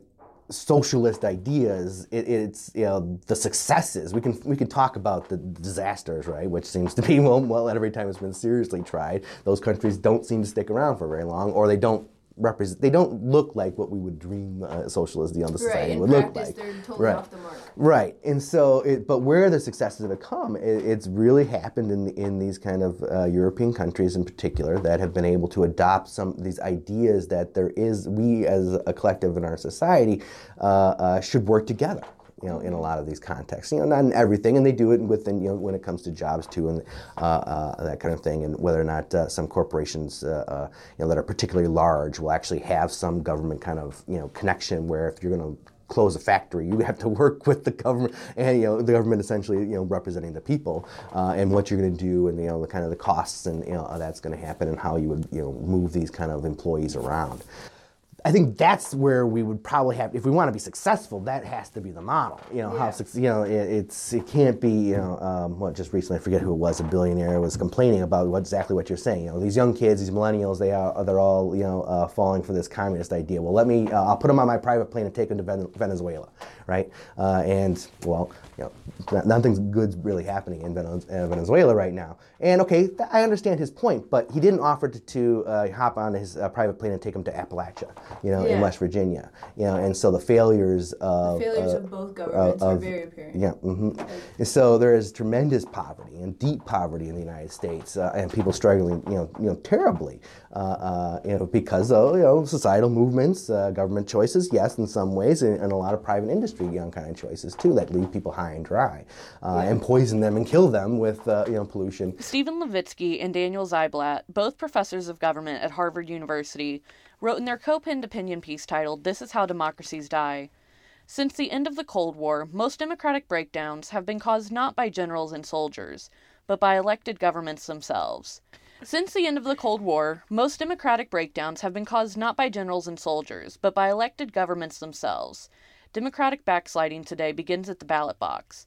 socialist ideas, it, it's you know the successes. We can we can talk about the disasters, right? Which seems to be [LAUGHS] well, well every time it's been seriously tried, those countries don't seem to stick around for very long, or they don't represent. They don't look like what we would dream uh, socialist, the Right. society In would look like. they're totally Right. off the mark. Right, and so, it, but where the successes have come, it, it's really happened in in these kind of uh, European countries in particular that have been able to adopt some of these ideas that there is we as a collective in our society uh, uh, should work together. You know, in a lot of these contexts, you know, not in everything, and they do it within, you know, when it comes to jobs too, and uh, uh, that kind of thing, and whether or not uh, some corporations, uh, uh, you know, that are particularly large will actually have some government kind of, you know, connection where if you're going to close a factory, you have to [LAUGHS] work with the government, and you know the government essentially you know representing the people, uh, and what you're going to do, and you know the kind of the costs and you know that's going to happen, and how you would you know move these kind of employees around. I think that's where we would probably have, if we want to be successful, that has to be the model. You know how suc- you know it, it's it can't be you know um, what just recently I forget who it was a billionaire was complaining about what, exactly what you're saying. You know these young kids, these millennials, they are they're all you know uh, falling for this communist idea. Well, let me uh, I'll put them on my private plane and take them to Venezuela, right? Uh, and well, you know nothing's good's really happening in uh, Venezuela right now. And okay, th- I understand his point, but he didn't offer to, to uh, hop on his uh, private plane and take him to Appalachia, you know, in West Virginia, you know, and so the failures of the Failures uh, of both governments are very apparent. yeah, hmm and so there is tremendous poverty and deep poverty in the United States, uh, and people struggling, you know, you know, terribly, you know, because of you know societal movements, uh, government choices, yes, in some ways, and, and a lot of private industry, young kind of choices too, that leave people high and dry, uh, and poison them and kill them with uh, you know pollution. Stephen Levitsky and Daniel Ziblatt, both professors of government at Harvard University, wrote in their co penned opinion piece titled This is How Democracies Die. Since the end of the Cold War, most democratic breakdowns have been caused not by generals and soldiers, but by elected governments themselves. Since the end of the Cold War, most democratic breakdowns have been caused not by generals and soldiers, but by elected governments themselves. Democratic backsliding today begins at the ballot box.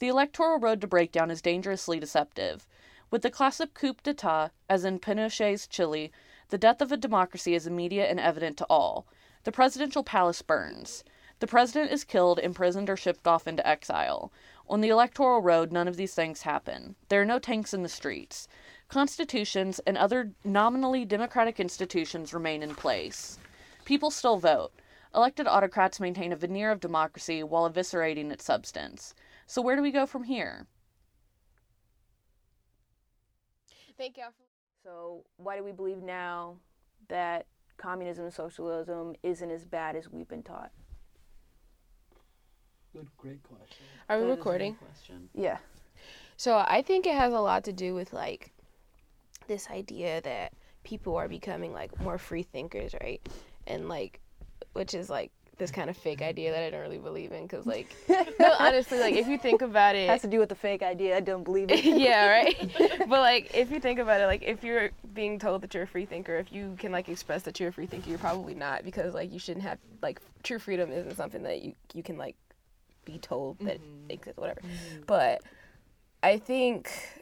The electoral road to breakdown is dangerously deceptive. With the classic coup d'etat, as in Pinochet's Chile, the death of a democracy is immediate and evident to all. The presidential palace burns. The president is killed, imprisoned, or shipped off into exile. On the electoral road, none of these things happen. There are no tanks in the streets. Constitutions and other nominally democratic institutions remain in place. People still vote. Elected autocrats maintain a veneer of democracy while eviscerating its substance. So, where do we go from here? Thank y'all So why do we believe now that communism and socialism isn't as bad as we've been taught? Good, great question. Are we recording? Question. Yeah. So I think it has a lot to do with like this idea that people are becoming like more free thinkers, right? And like, which is like this kind of fake idea that I don't really believe in, because like, no, [LAUGHS] honestly, like if you think about it, it, has to do with the fake idea. I don't believe it. [LAUGHS] yeah, right. [LAUGHS] but like, if you think about it, like if you're being told that you're a free thinker, if you can like express that you're a free thinker, you're probably not, because like you shouldn't have like true freedom isn't something that you you can like be told that mm-hmm. exists, whatever. Mm-hmm. But I think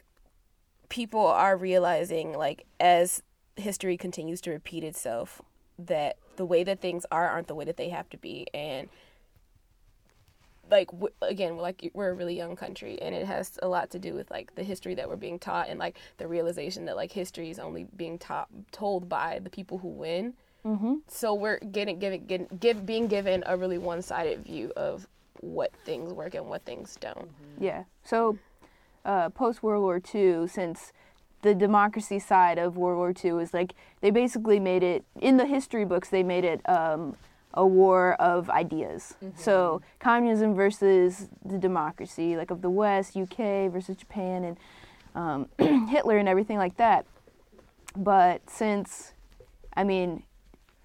people are realizing like as history continues to repeat itself that the way that things are aren't the way that they have to be and like w- again like we're a really young country and it has a lot to do with like the history that we're being taught and like the realization that like history is only being taught told by the people who win mm-hmm. so we're getting given getting, give, being given a really one-sided view of what things work and what things don't Yeah. So, uh, post World War II, since the democracy side of World War II is like they basically made it in the history books. They made it um, a war of ideas. So communism versus the democracy, like of the West, UK versus Japan, and um, [CLEARS THROAT] Hitler and everything like that. But since, I mean,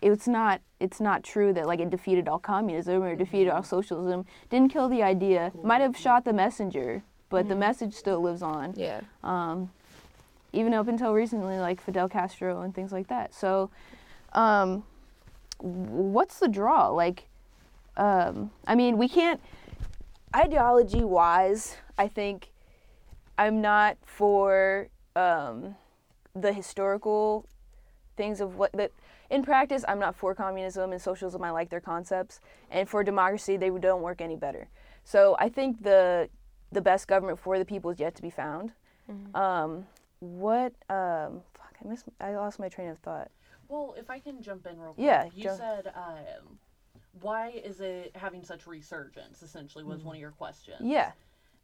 it's not it's not true that like it defeated all communism or defeated all socialism. Didn't kill the idea. Might have shot the messenger, but the message still lives on. yeah Even up until recently, like Fidel Castro and things like that. So, um, what's the draw? Like, um, I mean, we can't. Ideology wise, I think I'm not for um, the historical things of what that in practice i'm not for communism and socialism i like their concepts and for democracy they don't work any better so i think the the best government for the people is yet to be found um, what um, fuck I missed. I lost my train of thought. Well, if I can jump in real quick. Yeah, You jump- said, um, why is it having such resurgence, essentially, was one of your questions. Yeah.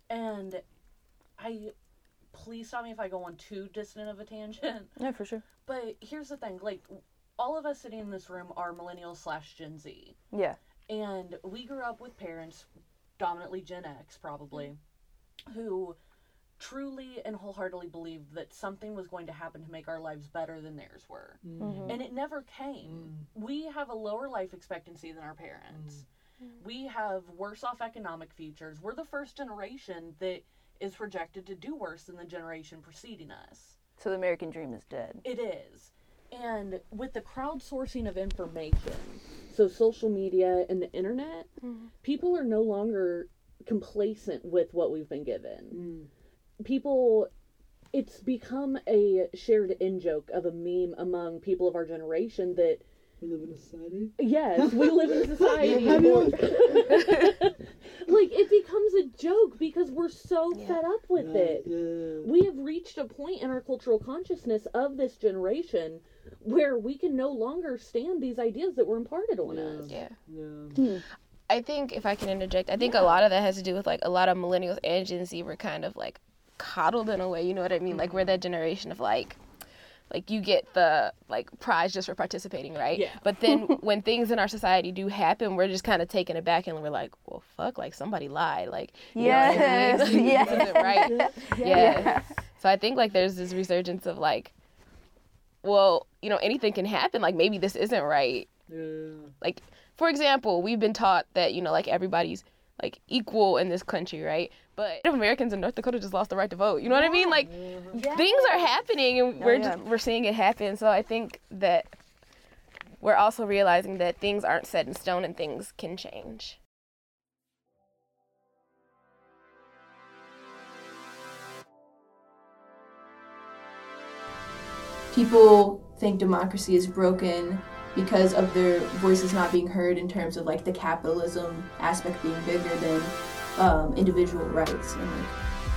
And I, please stop me if I go on too distant of a tangent. Yeah, for sure. But here's the thing like, all of us sitting in this room are millennials slash Gen Z. Yeah. And we grew up with parents, dominantly Gen X probably, who truly and wholeheartedly believed that something was going to happen to make our lives better than theirs were. Mm. Mm-hmm. And it never came. Mm. We have a lower life expectancy than our parents. Mm. We have worse off economic futures. We're the first generation that is projected to do worse than the generation preceding us. So the American dream is dead. It is. And with the crowdsourcing of information, so social media and the internet, mm-hmm. people are no longer complacent with what we've been given. Mm. People, it's become a shared in joke of a meme among people of our generation that. We live in a society. Yes, we live in a [LAUGHS] society. [LAUGHS] like it becomes a joke because we're so fed up with it. We have reached a point in our cultural consciousness of this generation where we can no longer stand these ideas that were imparted on us. Yeah. Yeah. Hmm. I think if I can interject, I think a lot of that has to do with like a lot of millennials and Gen Z were kind of like coddled in a way. You know what I mean? Like we're mm-hmm. that generation of like, like you get the like prize just for participating, right? Yeah. But then [LAUGHS] when things in our society do happen, we're just kind of taken aback and we're like, well, fuck, like somebody lied, like you know I mean? Yes, [LAUGHS] Like, yes. right. [LAUGHS] Yeah. So I think like there's this resurgence of like, well, you know, anything can happen. Like maybe this isn't right Yeah. like for example we've been taught that you know like everybody's like equal in this country right? But Native americans in north dakota just lost the right to vote. You know what i mean? Like things are happening and we're yeah. just we're seeing it happen. So i think that we're also realizing that things aren't set in stone and things can change. People think democracy is broken because of their voices not being heard in terms of like the capitalism aspect being bigger than um, individual rights and like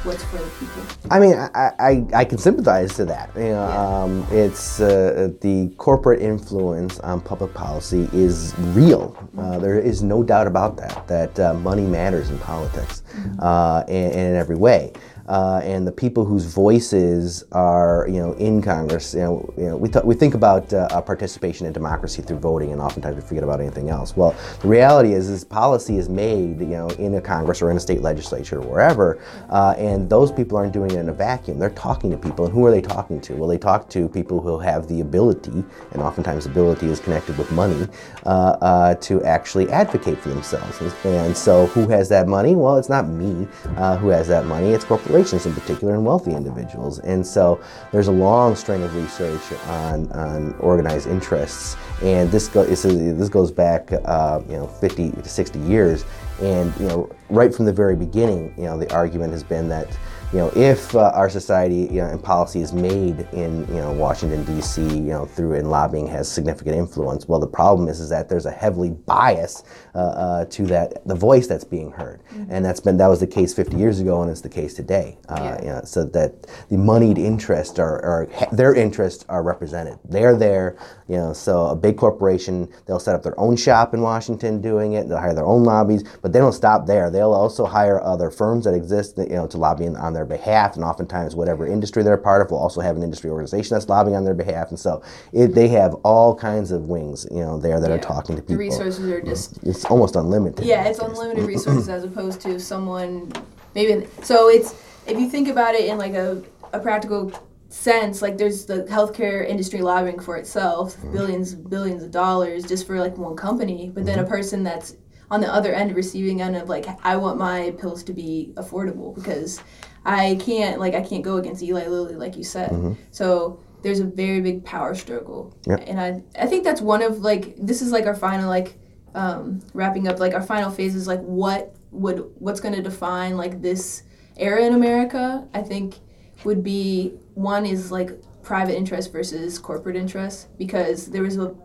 what's for the people. I mean, I, I, I can sympathize to that. You know, um, it's uh, the corporate influence on public policy is real. Uh, there is no doubt about that. That uh, money matters in politics, uh, and, and in every way. Uh, and the people whose voices are, you know, in Congress, you know, you know we, th- we think about uh, participation in democracy through voting, and oftentimes we forget about anything else. Well, the reality is, is policy is made, you know, in a Congress or in a state legislature or wherever, uh, and those people aren't doing it in a vacuum. They're talking to people, and who are they talking to? Well, they talk to people who have the ability, and oftentimes ability is connected with money, uh, uh, to actually advocate for themselves. And, so, who has that money? Well, it's not me uh, who has that money. It's corporations in particular and wealthy individuals. And so, there's a long string of research on, on organized interests, and this go, this, is, this goes back, uh, you know, 50 to 60 years. And you know, right from the very beginning, you know, the argument has been that you know, if uh, our society you know, and policy is made in you know Washington D.C. you know through and lobbying has significant influence. Well, the problem is is that there's a heavily bias uh, uh, to that the voice that's being heard, and that's been that was the case 50 years ago, and it's the case today. Uh, you know, so that the moneyed interests are, are their interests are represented. They're there. You know, so a big corporation they'll set up their own shop in Washington doing it. They'll hire their own lobbies, but they don't stop there. They'll also hire other firms that exist, you know, to lobby on their behalf. And oftentimes, whatever industry they're a part of will also have an industry organization that's lobbying on their behalf. And so it, they have all kinds of wings, you know, there that are talking to The people. resources are just It's almost unlimited. yeah, it's unlimited resources as opposed to someone maybe. So it's if you think about it in like a a practical sense, like there's the healthcare industry lobbying for itself, mm-hmm. billions billions of dollars just for like one company, but then a mm-hmm. person that's on the other end receiving end of like I want my pills to be affordable because I can't like I can't go against Eli Lilly like you said. So there's a very big power struggle. Yep. And I I think that's one of like this is like our final like um, wrapping up like our final phase is like what would what's going to define like this era in America I think would be one is like private interest versus corporate interest because there was a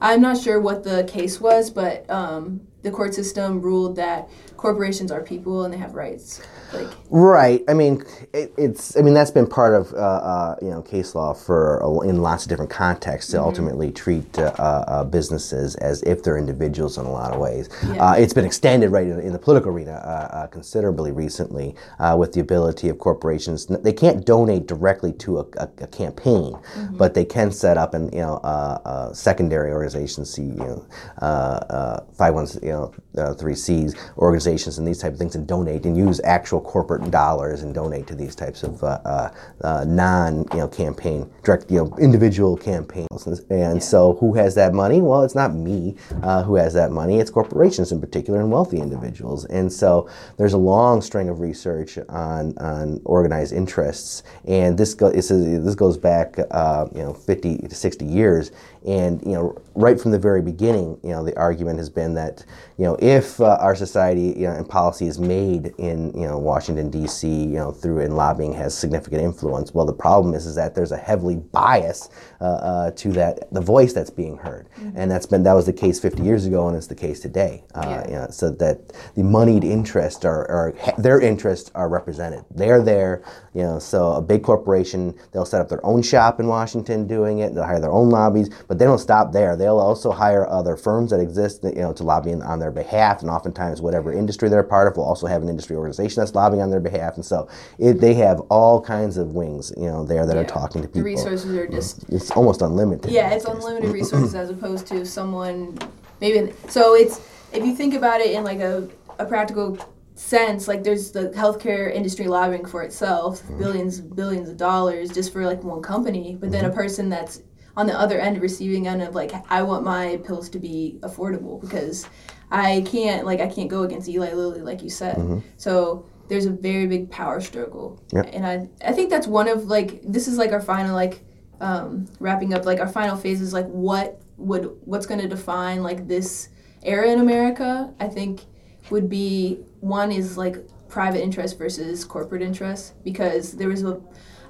I'm not sure what the case was but um, the court system ruled that corporations are people and they have rights. Like Right. I mean, it, it's. I mean, that's been part of uh, uh, you know case law for a- in lots of different contexts to Mm-hmm. ultimately treat uh, uh, businesses as if they're individuals in a lot of ways. Uh, it's been extended right in, in the political arena uh, uh, considerably recently uh, with the ability of corporations. They can't donate directly to a, a, a campaign, Mm-hmm. but they can set up an you know uh, uh, secondary organizations, see you know uh, uh, five ones you know uh, three C's organizations and these type of things and donate and use actual corporate dollars and donate to these types of uh, uh, uh, non you know campaign direct you know individual campaigns. And, and so who has that money? Well it's not me uh, who has that money. It's corporations in particular and wealthy individuals. And so there's a long string of research on on organized interests. And this go, this, is, this goes back uh, you know 50 to 60 years and you know right from the very beginning you know the argument has been that you know if uh, our society you know, and policy is made in you know Washington D.C. you know through and lobbying has significant influence. Well, the problem is is that there's a heavily bias uh, uh, to that the voice that's being heard, and that's been that was the case 50 years ago, and it's the case today. Uh, you know, so that the moneyed interests are, are their interests are represented. They're there. You know, so a big corporation they'll set up their own shop in Washington doing it. They'll hire their own lobbies, but they don't stop there. They'll also hire other firms that exist, you know, to lobby on their behalf, and oftentimes whatever industry they're a part of will also have an industry organization that's lobbying on their behalf, and so it, they have all kinds of wings, you know, there that are talking to people. the people. resources are just It's almost unlimited. Yeah, it's unlimited [LAUGHS] resources as opposed to someone maybe. So it's if you think about it in like a, a practical sense, like there's the healthcare industry lobbying for itself, mm-hmm. billions billions of dollars just for like one company, but then a mm-hmm. person that's on the other end receiving end of like I want my pills to be affordable because I can't like I can't go against Eli Lilly like you said. So there's a very big power struggle, Yep. and I I think that's one of like this is like our final like um, wrapping up like our final phase is like what would what's going to define like this era in America. I think would be one is like private interest versus corporate interest because there was a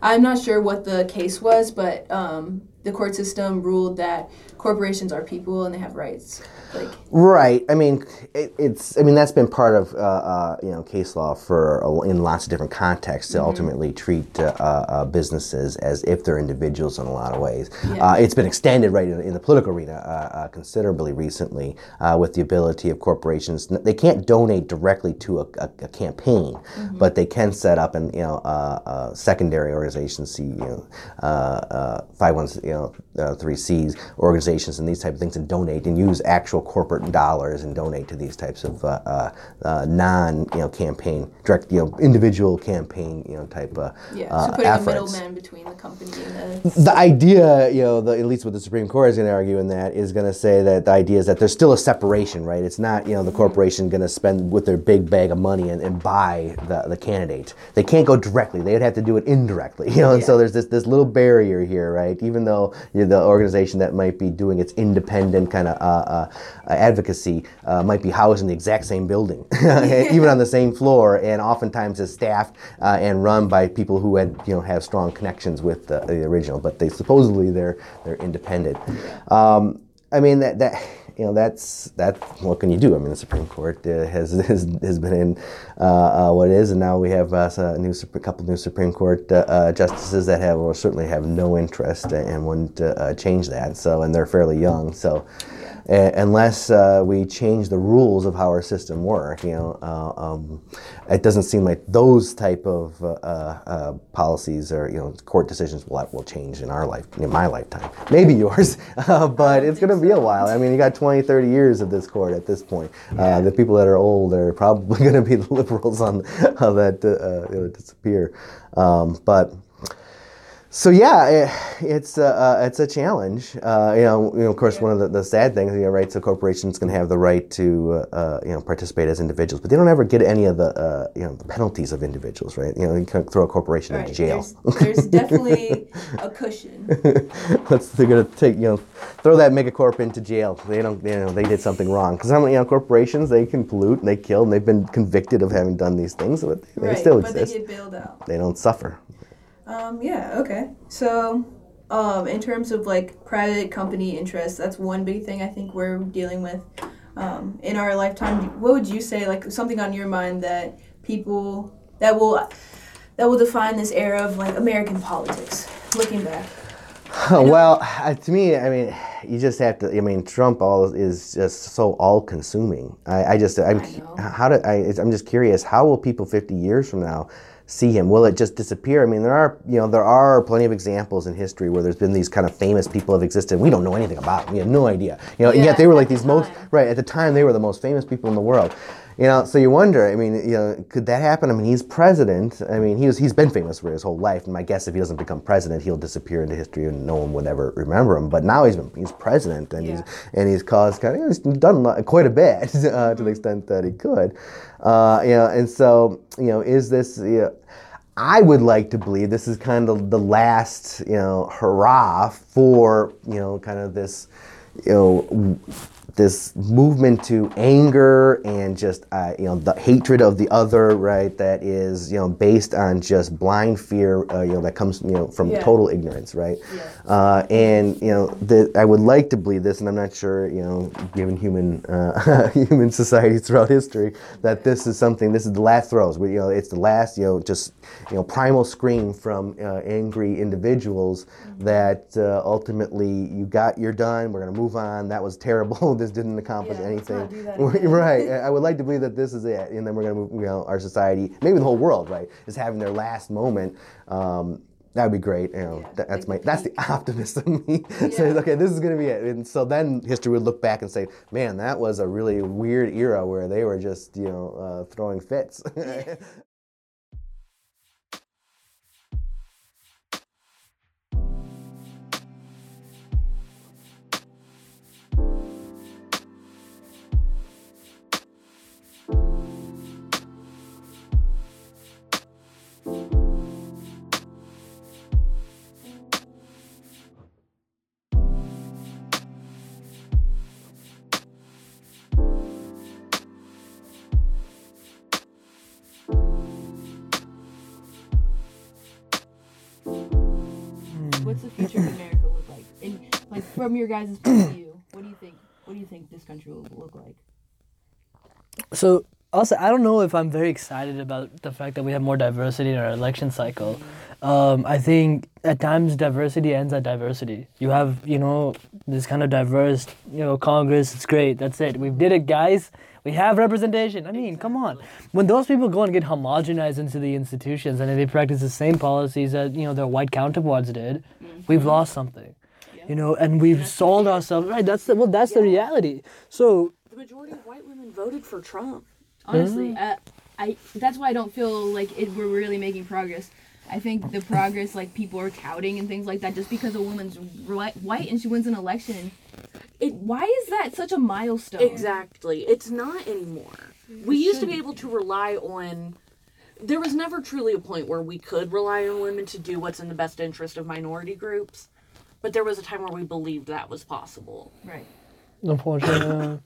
I'm not sure what the case was, but um, the court system ruled that corporations are people and they have rights. Like Right. I mean, it, it's. I mean, that's been part of uh, uh, you know case law for a, in lots of different contexts to Mm-hmm. ultimately treat uh, uh, businesses as if they're individuals in a lot of ways. Yeah. Uh, it's been extended right in, in the political arena uh, uh, considerably recently uh, with the ability of corporations. They can't donate directly to a, a, a campaign, Mm-hmm. but they can set up an you know uh, uh, secondary organizations, see you know uh, uh, five ones you know uh, three C's organizations and these type of things, and donate and use actual corporate dollars and donate to these types of uh, uh, uh, non you know campaign direct you know individual campaign you know type uh, yeah, uh, so putting a efforts. middleman between the company and the The idea, you know, the, at least what the Supreme Court is going to argue in that is going to say that the idea is that there's still a separation, right? It's not, you know, the corporation going to spend with their big bag of money and, and buy the, the candidate. They can't go directly. They would have to do it indirectly, [LAUGHS] you know. And so there's this this little barrier here, right? Even though you're the organization that might be doing its independent kind of uh, uh, advocacy uh, might be housed in the exact same building, [LAUGHS] [LAUGHS] even on the same floor, and oftentimes is staffed uh, and run by people who had you know have strong connections with the, the original, but they supposedly they're they're independent. Um, I mean that that you know that's that. What can you do? I mean the Supreme Court uh, has, [LAUGHS] has has been in uh, uh, what it is, and now we have uh, a new couple new Supreme Court uh, uh, justices that have or certainly have no interest and wouldn't change that. So and they're fairly young, so. Uh, unless uh, we change the rules of how our system work, you know, uh, um, it doesn't seem like those type of uh, uh, policies or you know court decisions will will change in our life, in my lifetime, maybe yours, [LAUGHS] uh, but it's going to be a while. I mean, you got 20, 30 years of this court at this point. Uh, the people that are old are probably [LAUGHS] going to be the liberals on that disappear, um, but. So yeah, it, it's a, uh, it's a challenge. Uh, you know, you know, of course, one of the, the sad things, you know, right? So corporations can have the right to, uh, uh, you know, participate as individuals, but they don't ever get any of the, uh, you know, the penalties of individuals, right? You know, you can throw a corporation into jail. There's, there's definitely a cushion. [LAUGHS] Let's, they're gonna take, you know, throw that megacorp into jail. They don't, you know, they did something wrong. Because you know, corporations they can pollute and they kill, and they've been convicted of having done these things, but they, right, still but exist. they get bailed out. they don't suffer. Um, yeah, okay. So, um, in terms of like private company interests, that's one big thing I think we're dealing with. um, in our lifetime, what would you say, like something on your mind that people that will that will define this era of like American politics, looking back? [LAUGHS] well, to me, I mean, you just have to. I mean, Trump all is just so all-consuming. I, I just, I'm, how do I? I'm just curious. How will people 50 years from now see him? Will it just disappear? I mean, there are, you know, there are plenty of examples in history where there's been these kind of famous people have existed. We don't know anything about them. We have no idea. You know, and yet they were like these most right at the time. They were the most famous people in the world. You know, so you wonder. I mean, you know, could that happen? I mean, he's president. I mean, he's he's been famous for his whole life. And my guess, if he doesn't become president, he'll disappear into history and no one would ever remember him. But now he's been he's president and yeah. he's and he's caused kind of he's done quite a bit [LAUGHS] uh, to the extent that he could. Uh, you know, and so you know, is this you know, I would like to believe this is kind of the last, you know, hurrah for, you know, kind of this, you know, this movement to anger and just uh, you know the hatred of the other, right? That is you know based on just blind fear, uh, you know that comes you know from yeah. total ignorance, right? Yeah. Uh, and you know the, I would like to believe this, and I'm not sure you know given human uh, [LAUGHS] human societies throughout history that this is something. This is the last throes. Where, you know it's the last you know just you know primal scream from uh, angry individuals mm-hmm. that uh, ultimately you got you're done. We're gonna move on. That was terrible. [LAUGHS] this didn't accomplish yeah, anything. [LAUGHS] right. I would like to believe that this is it, and then we're gonna move. You know, our society, maybe the whole world, right, is having their last moment. Um, that would be great. You know, yeah, that, that's my that's the [LAUGHS] optimist in me. [LAUGHS] Yeah. Says, okay, this is gonna be it. And so then history would look back and say, man, that was a really weird era where they were just you know uh, throwing fits. From your guys' point of view, what do you think? What do you think this country will look like? So also, I don't know if I'm very excited about the fact that we have more diversity in our election cycle. Um, I think at times diversity ends at diversity. You have, you know, this kind of diverse, you know, Congress. It's great. That's it. We did it, guys. We have representation. I mean, come on. When those people go and get homogenized into the institutions and they practice the same policies that you know their white counterparts did, mm-hmm. we've lost something you know, and we've sold ourselves. Right, that's the well, that's yeah. the reality. So the majority of white women voted for Trump. Honestly, mm-hmm. uh, I that's why I don't feel like it, we're really making progress. I think the progress, like people are touting and things like that, just because a woman's white and she wins an election, it why is that such a milestone? Exactly, it's not anymore. It we used to be able to rely on. There was never truly a point where we could rely on women to do what's in the best interest of minority groups. But there was a time where we believed that was possible. Right. Unfortunately.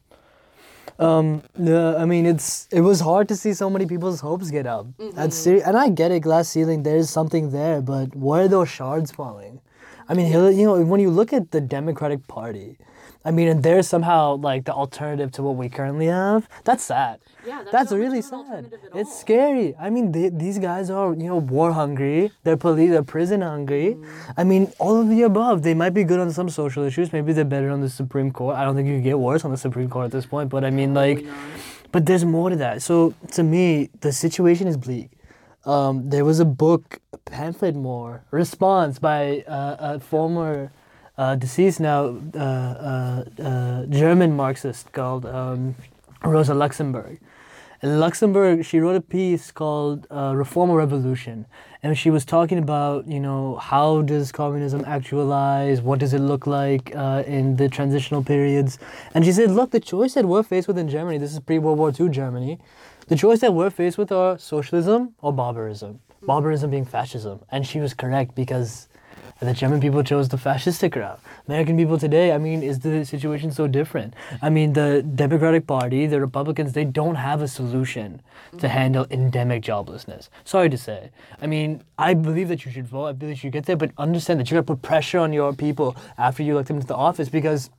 Um i mean it's it was hard to see so many people's hopes get up mm-hmm. that's ser- and i get it glass ceiling there's something there but where are those shards falling i mean you know when you look at the democratic party I mean, and they're somehow like the alternative to what we currently have. That's sad. Yeah, that's, that's really sad. It's all. scary. I mean, they, these guys are you know war hungry. They're police. They're prison hungry. Mm. I mean, all of the above. They might be good on some social issues. Maybe they're better on the Supreme Court. I don't think you can get worse on the Supreme Court at this point. But I mean, like, but there's more to that. So to me, the situation is bleak. Um, there was a book, pamphlet more response by uh, a former uh, deceased now uh, uh, uh, German Marxist called um, Rosa Luxemburg. In Luxemburg, she wrote a piece called uh, "Reform or Revolution," and she was talking about, you know, how does communism actualize? What does it look like uh, in the transitional periods? And she said, look, the choice that we're faced with in Germany, this is pre-World War II Germany, the choice that we're faced with are socialism or barbarism. Barbarism being fascism, and she was correct because the German people chose the fascistic route. American people today, I mean, is the situation so different? I mean, the Democratic Party, the Republicans, they don't have a solution to handle endemic joblessness. Sorry to say. I mean, I believe that you should vote. I believe you should get there, but understand that you got to put pressure on your people after you elect them to the office because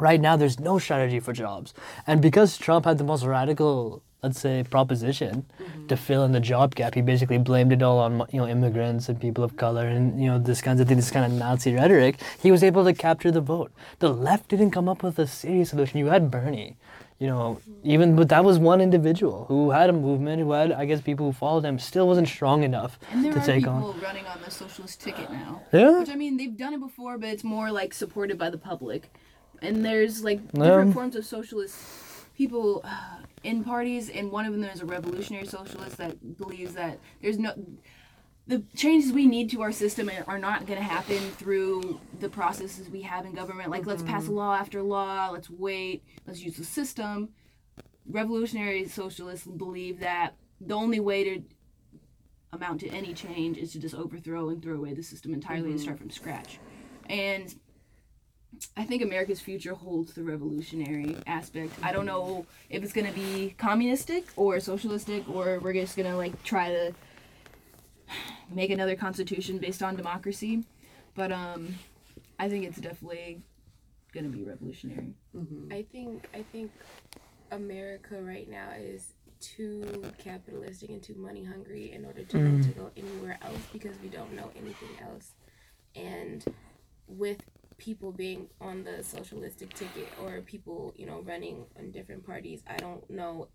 Right now, there's no strategy for jobs. And because Trump had the most radical, let's say, proposition to fill in the job gap, he basically blamed it all on you know immigrants and people of color and you know this kinds of thing, this kind of Nazi rhetoric. He was able to capture the vote. The left didn't come up with a serious solution. You had Bernie, you know, even but that was one individual who had a movement, who had I guess people who followed him, still wasn't strong enough And there to are take people on. running on the socialist ticket now. Yeah. Which I mean, they've done it before, but it's more like supported by the public. And there's like different forms of socialist people uh, in parties, and one of them is a revolutionary socialist that believes that there's no. The changes we need to our system are- not going to happen through the processes we have in government. Like, let's pass a law after law, let's wait, let's use the system. Revolutionary socialists believe that the only way to amount to any change is to just overthrow and throw away the system entirely and start mm-hmm. from scratch. And I think America's future holds the revolutionary aspect. I don't know if it's gonna be communistic or socialistic or we're just gonna like try to make another constitution based on democracy. But um I think it's definitely gonna be revolutionary. I think I think America right now is too capitalistic and too money hungry in order to want to go anywhere else because we don't know anything else. And with people being on the socialistic ticket or people, you know, running on different parties, I don't know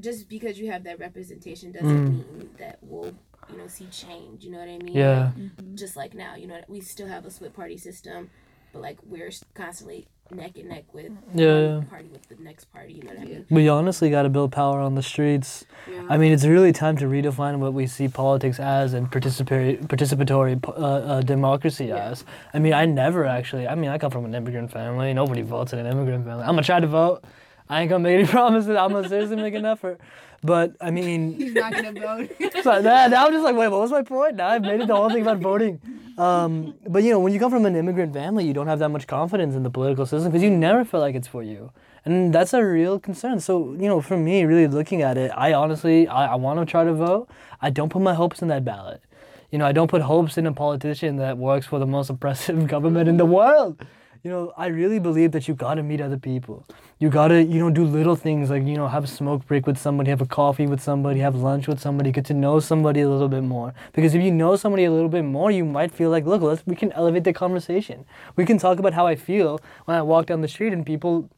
just because you have that representation doesn't mm. mean that we'll, you know, see change. You know what I mean? Yeah. Like, just like now, you know, we still have a split party system, but like we're constantly neck and neck with Yeah, one yeah. party with the next party. You know what I mean? We honestly got to build power on the streets. I mean, it's really time to redefine what we see politics as and participatory, participatory uh, uh, democracy as. I mean, I never actually. I mean, I come from an immigrant family. Nobody votes in an immigrant family. I'm gonna try to vote. I ain't gonna make any [LAUGHS] promises. I'm gonna seriously make an effort. But I mean, [LAUGHS] He's not gonna vote. so that, now I'm just like, wait, what was my point? Now I've made it the whole thing about voting. Um, but you know, when you come from an immigrant family, you don't have that much confidence in the political system because you never feel like it's for you, and that's a real concern. So you know, for me, really looking at it, I honestly, I, I want to try to vote. I don't put my hopes in that ballot. You know, I don't put hopes in a politician that works for the most oppressive [LAUGHS] government in the world. You know, I really believe that you gotta meet other people. You gotta, you know, do little things like, you know, have a smoke break with somebody, have a coffee with somebody, have lunch with somebody, get to know somebody a little bit more. Because if you know somebody a little bit more, you might feel like, look, let's we can elevate the conversation. We can talk about how I feel when I walk down the street and people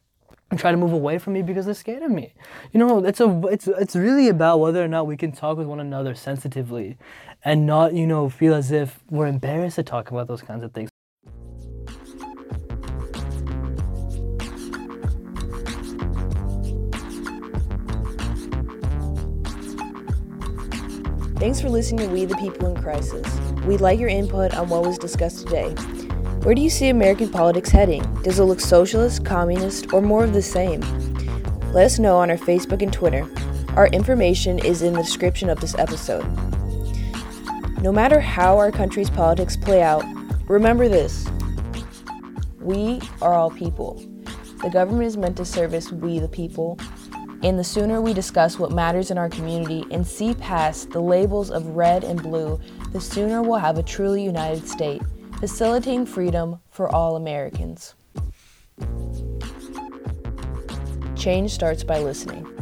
try to move away from me because they're scared of me. You know, it's a it's it's really about whether or not we can talk with one another sensitively and not, you know, feel as if we're embarrassed to talk about those kinds of things. Thanks for listening to We the People in Crisis. We'd like your input on what was discussed today. Where do you see American politics heading? Does it look socialist, communist, or more of the same? Let us know on our Facebook and Twitter. Our information is in the description of this episode. No matter how our country's politics play out, remember this we are all people. The government is meant to service we the people, and the sooner we discuss what matters in our community and see past the labels of red and blue, the sooner we'll have a truly united state, facilitating freedom for all Americans. Change starts by listening.